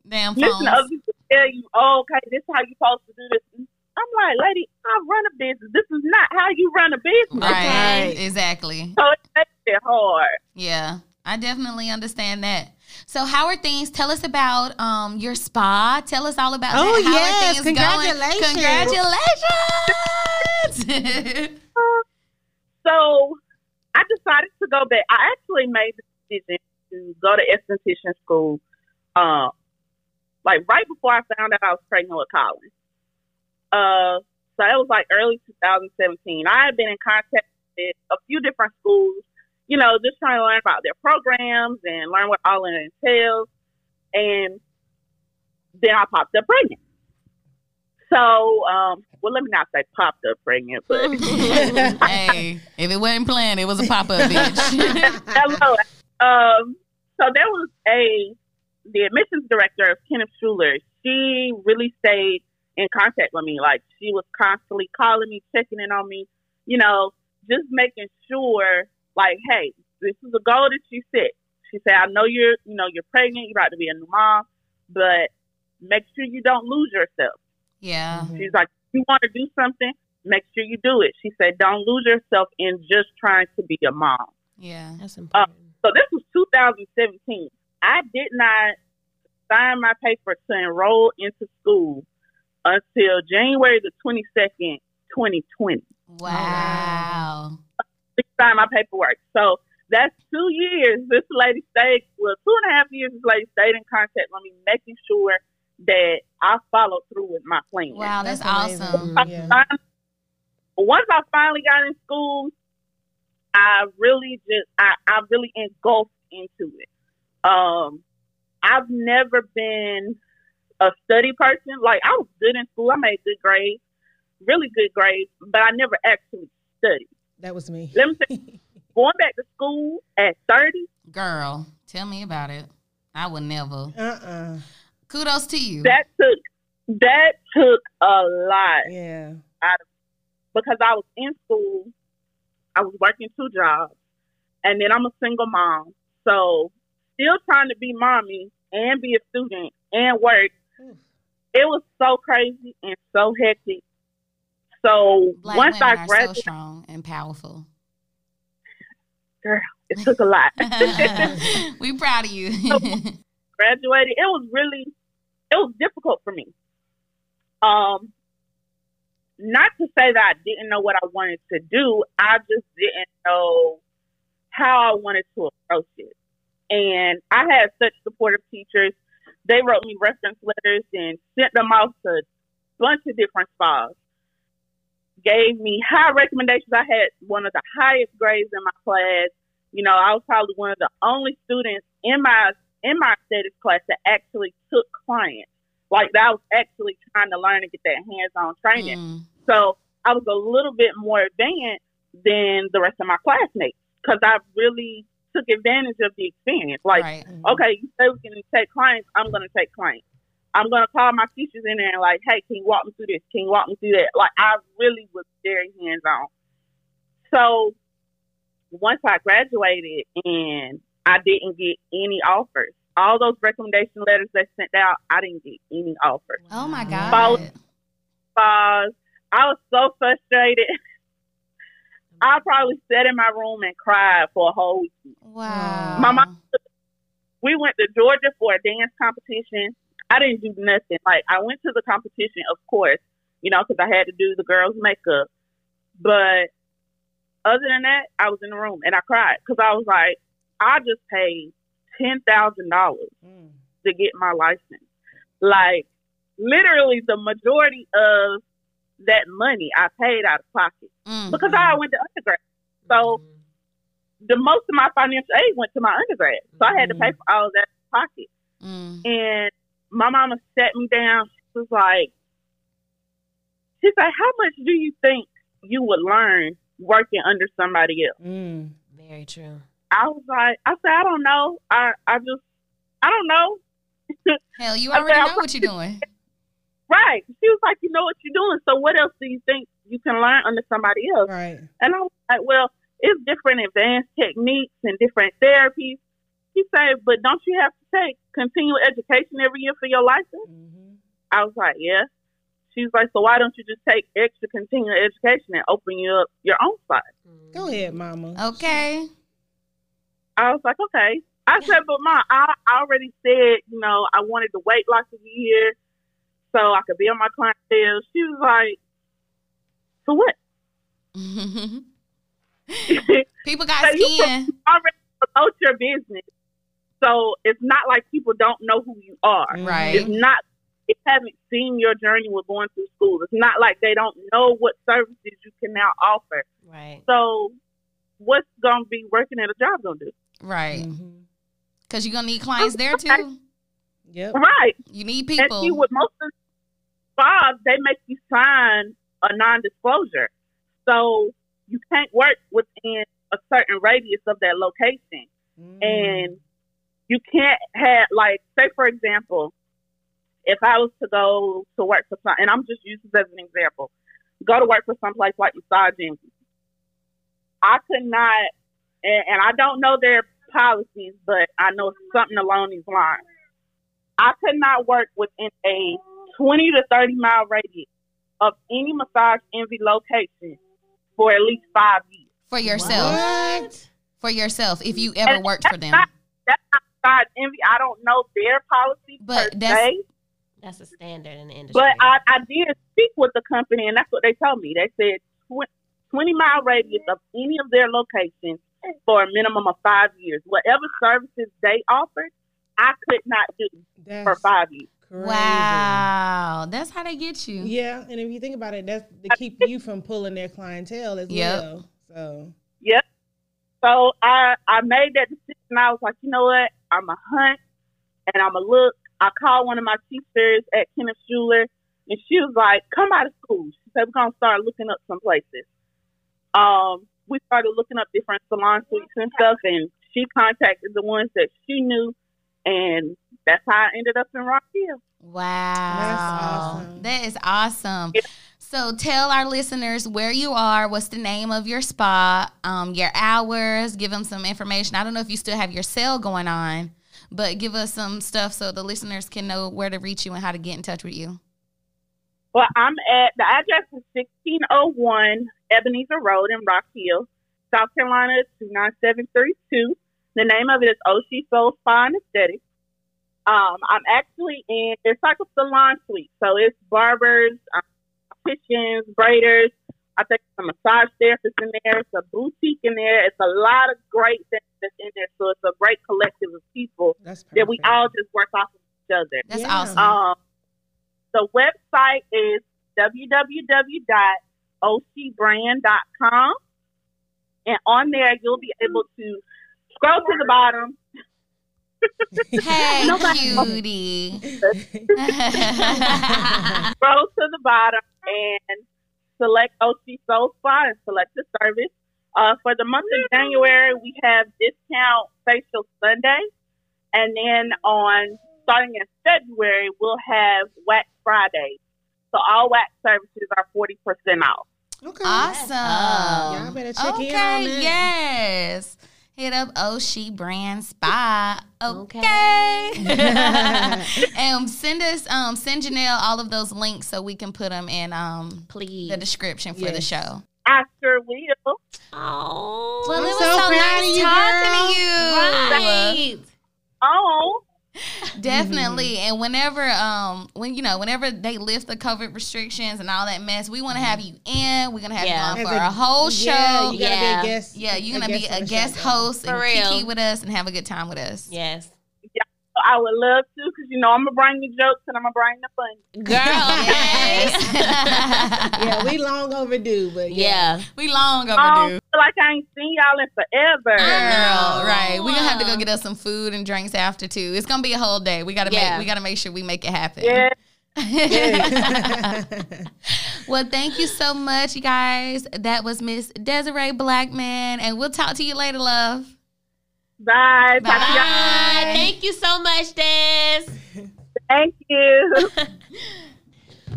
Damn listen phones. to other people tell you, "Oh, okay, this is how you supposed to do this." I'm like, lady, I run a business. This is not how you run a business. Right. Okay. Exactly. So it makes it hard. Yeah, I definitely understand that. So, how are things? Tell us about um your spa. Tell us all about Oh, that. How yes. are things Congratulations. going? Congratulations! So I decided to go back. I actually made the decision to go to esthetician school, uh, like right before I found out I was pregnant with Colin. Uh, so that was like early 2017. I had been in contact with a few different schools, you know, just trying to learn about their programs and learn what all it entails. And then I popped up pregnant. So, um, well, let me not say popped up pregnant, but hey, if it wasn't planned, it was a pop up, bitch. Hello. Um, so there was a the admissions director of Kenneth Shuler. She really stayed in contact with me. Like she was constantly calling me, checking in on me. You know, just making sure, like, hey, this is a goal that you set. She said, I know you're, you know, you're pregnant. You're about to be a new mom, but make sure you don't lose yourself. yeah. Mm-hmm. She's like, you want to do something, make sure you do it. She said, don't lose yourself in just trying to be a mom. Yeah. That's uh, important. So this was 2017. I did not sign my paper to enroll into school until January the 22nd, 2020. Wow. To sign my paperwork. So that's two years this lady stayed, well, two and a half years this lady stayed in contact with me, making sure that I followed through with my plan. Wow, that's, That's awesome. amazing. Yeah. Once I finally got in school, I really just I, I really engulfed into it. Um, I've never been a study person. Like I was good in school, I made good grades, really good grades, but I never actually studied. That was me. Let me say, going back to school at thirty, Girl, tell me about it. I would never. Uh-uh. Kudos to you. that took that took a lot. Yeah. because I was in school, I was working two jobs, and then I'm a single mom. So still trying to be mommy and be a student and work. Oof. It was so crazy and so hectic. So Black once women I are so graduated, strong and powerful. it took a lot. we proud of you. graduated, it was really it was difficult for me. Um not to say that I didn't know what I wanted to do, I just didn't know how I wanted to approach it. And I had such supportive teachers. They wrote me reference letters and sent them out to a bunch of different spas. Gave me high recommendations. I had one of the highest grades in my class. You know, I was probably one of the only students in my in my status class that actually took clients. Like that I was actually trying to learn and get that hands on training. Mm. So I was a little bit more advanced than the rest of my classmates because I really took advantage of the experience. Like, right. okay, you say we can take clients, I'm going to take clients. I'm going to call my teachers in there and like, hey, can you walk me through this? Can you walk me through that? Like, I really was very hands on. So once I graduated and I didn't get any offers, all those recommendation letters they sent out, I didn't get any offers. Oh my Wow. God. Spas. I was so frustrated. I probably sat in my room and cried for a whole week. Wow. My mom- We went to Georgia for a dance competition. I didn't do nothing. Like I went to the competition, of course, you know, because I had to do the girls' makeup. But other than that, I was in the room and I cried because I was like, I just paid ten thousand dollars Mm. to get my license. Like literally the majority of that money I paid out of pocket Mm. because I went to undergrad. So the most of my financial aid went to my undergrad. So I had to pay for all of that pocket. Mm. And my mama sat me down. She was like, she said, how much do you think you would learn working under somebody else? Mm. Very true. I was like, I said, I don't know. I, I just, I don't know. Hell, you I already said, know what you're doing. Right. She was like, you know what you're doing. So what else do you think you can learn under somebody else? Right. And I was like, well, it's different advanced techniques and different therapies. She said, but don't you have to take continual education every year for your license? hmm I was like, yeah. She's like, so why don't you just take extra continual education and open you up your own spot? Go ahead, mama. Okay. I was like, okay. I said, but mom, I, I already said, you know, I wanted to wait like a year so I could be on my clientele. She was like, so what? People got So you skin. already promote your business. So it's not like people don't know who you are. Right. It's not they haven't seen your journey with going through school. It's not like they don't know what services you can now offer. Right. So what's gonna be working at a job gonna do? Right. Because you're going to need clients there too. Yep. Right. You need people. And see with most of the spas, they make you sign a non disclosure. So you can't work within a certain radius of that location. Mm. and you can't have like say for example if i was to go to work for some and i'm just using this as an example go to work for some place like massage envy i could not and, and i don't know their policies but i know something along these lines i could not work within a 20 to 30 mile radius of any massage envy location for at least five years for yourself. What? for yourself if you ever And worked for them. not- That's not God's envy. I don't know their policy But per that's- se. That's a standard in the industry. But I, I did speak with the company, and that's what they told me. They said tw- 20 mile radius of any of their locations for a minimum of five years. Whatever services they offered, I could not do That's for five years. crazy. Wow, that's how they get you. Yeah, and if you think about it, that's to keep you from pulling their clientele as Yep. well. So Yep. So I I made that decision. I was like, you know what? I'm a hunt and I'm a look. I called one of my teachers at Kenneth Shuler, and she was like, "Come out of school." She said, "We're gonna start looking up some places." Um, we started looking up different salon suites and stuff, and she contacted the ones that she knew, and that's how I ended up in Rock Hill. Wow. awesome. That is awesome. Yeah. So tell our listeners where you are, what's the name of your spa, um, your hours, give them some information. I don't know if you still have your sale going on, but give us some stuff so the listeners can know where to reach you and how to get in touch with you. Well, I'm at the address is 1601 Ebenezer Road in Rock Hill, South Carolina 29732. The name of it is OhShe Soul Spa and Aesthetics. Um, I'm actually in, it's like a salon suite. So it's barbers, um, opticians, braiders. I think some massage therapists in there. It's a boutique in there. It's a lot of great things that's in there. So it's a great collective of people that's perfect. that we all just work off of each other. That's Yeah. awesome. Um, the website is www.ohshebrand.com. And on there, you'll be able to scroll to the bottom. Hey, Nobody- cutie. Scroll to the bottom and select OhShe Soul Spa and select the service. Uh, for the month of January, we have discount facial Sunday. And then on starting in February, we'll have Wax Friday. So all wax services are 40% off. okay. awesome. Y'all better check okay, in on that. yes. Hit up OhShe Brand Spa. Okay. Okay. and send us, um, send Janelle all of those links so we can put them in um Please. the description for the show. I sure will. Oh. Well, I'm it was so so, nice you, talking to you. right. Oh, Definitely. And whenever um when you know, whenever they lift the COVID restrictions and all that mess, we want to have you in. We're gonna have Yeah. you on for a, whole show. Yeah, you gotta Yeah. be a guest. Yeah, you're gonna be on a guest host For and real. kiki with us and have a good time with us. Yes. I would love to because, you know, I'm going to bring the jokes and I'm going to bring the fun. Girl, okay. Yeah, we long overdue, but yeah. yeah. we long I don't overdue. feel like I ain't seen y'all in forever. Girl, know. right? We're gonna have to go get us some food and drinks after too. It's gonna be a whole day. We gotta Yeah. make we gotta make sure we make it happen. Yeah. well, thank you so much, you guys. That was Miss Desiree Blackman, and we'll talk to you later, love. Bye. Talk. Bye. Thank you so much, Des. Thank you.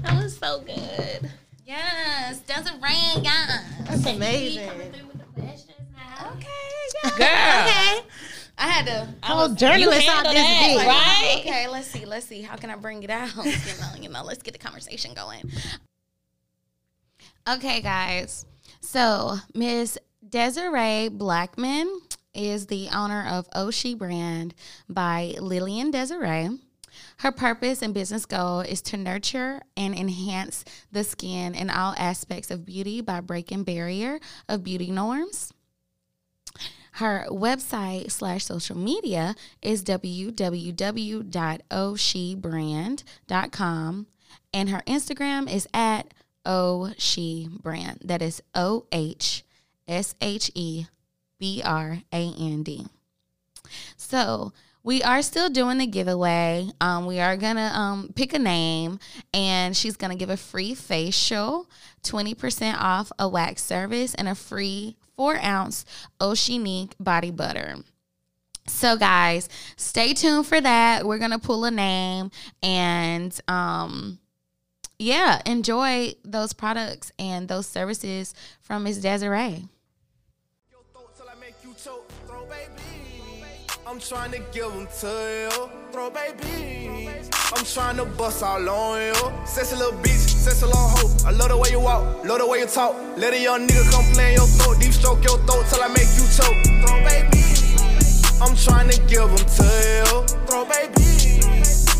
That was so good. Yes, Desiree, yes. That's amazing. Okay, Girl. Okay. I had to. I Whole was- journalist you out this that, bitch. right? Okay, let's see. Let's see. How can I bring it out? you know, you know. Let's get the conversation going. Okay, guys. So Miss Desiree Blackman is the owner of OhShe Brand by Lillian Desiree. Her purpose and business goal is to nurture and enhance the skin in all aspects of beauty by breaking barrier of beauty norms. Her website slash social media is www.ohshebrand.com and her Instagram is at oshebrand. That is O H S H E B R A N D. So we are still doing the giveaway. Um, we are gonna um, pick a name, and she's gonna give a free facial, twenty percent off a wax service, and a free four ounce Oceanique body butter. So guys, stay tuned for that. We're gonna pull a name and um yeah, enjoy those products and those services from Miss Desiree. I'm trying to give them to you. Throat baby. I'm trying to bust all on you. Sexy little bitch, sexy little hoe. I love the way you walk, love the way you talk. Let a young nigga come play in your throat, deep stroke your throat till I make you choke. Throat baby. I'm trying to give them to you. Throat baby.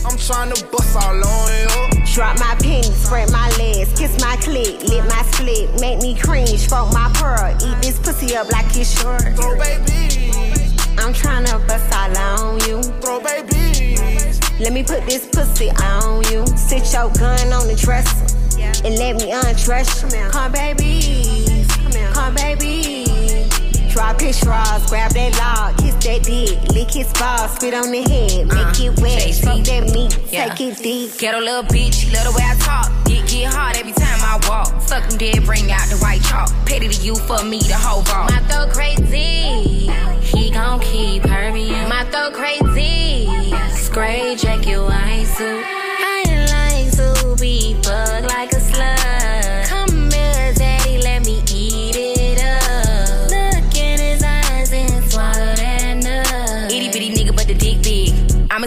I'm trying to bust all on you. Drop my penny, spread my legs, kiss my clit, lit my split, make me cringe, fuck my pearl, eat this pussy up like it's short. Throat baby. I'm tryna bust all on you. Throat baby. Let me put this pussy on you. Sit your gun on the dresser and let me undress you. Come, baby. Come, baby. Drop his straws, grab that log, kiss that dick, lick his balls, spit on the head, make uh, it wet, fuck that meat, Yeah. take it deep. Ghetto little bitch, love the way I talk. Dick get hard every time I walk. Fuck him dead, bring out the white chalk. Petty to you for me, the whole ball. My throat crazy, he gon' keep hurrying. My throat crazy, spray jacket, white suit.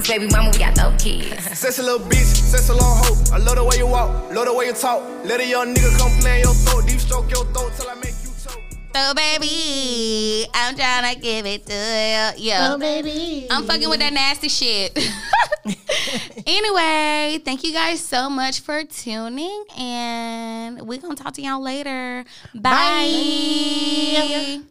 I'm baby mama, we got no kids. Sexy little bitch, sexy little hoe. I love the way you walk, love the way you talk. Let a young nigga come play in your throat, deep stroke your throat till I make you choke. So baby, I'm trying to give it to you. Yeah. baby. I'm fucking with that nasty shit. anyway, thank you guys so much for tuning and we're gonna talk to y'all later. Bye. Bye.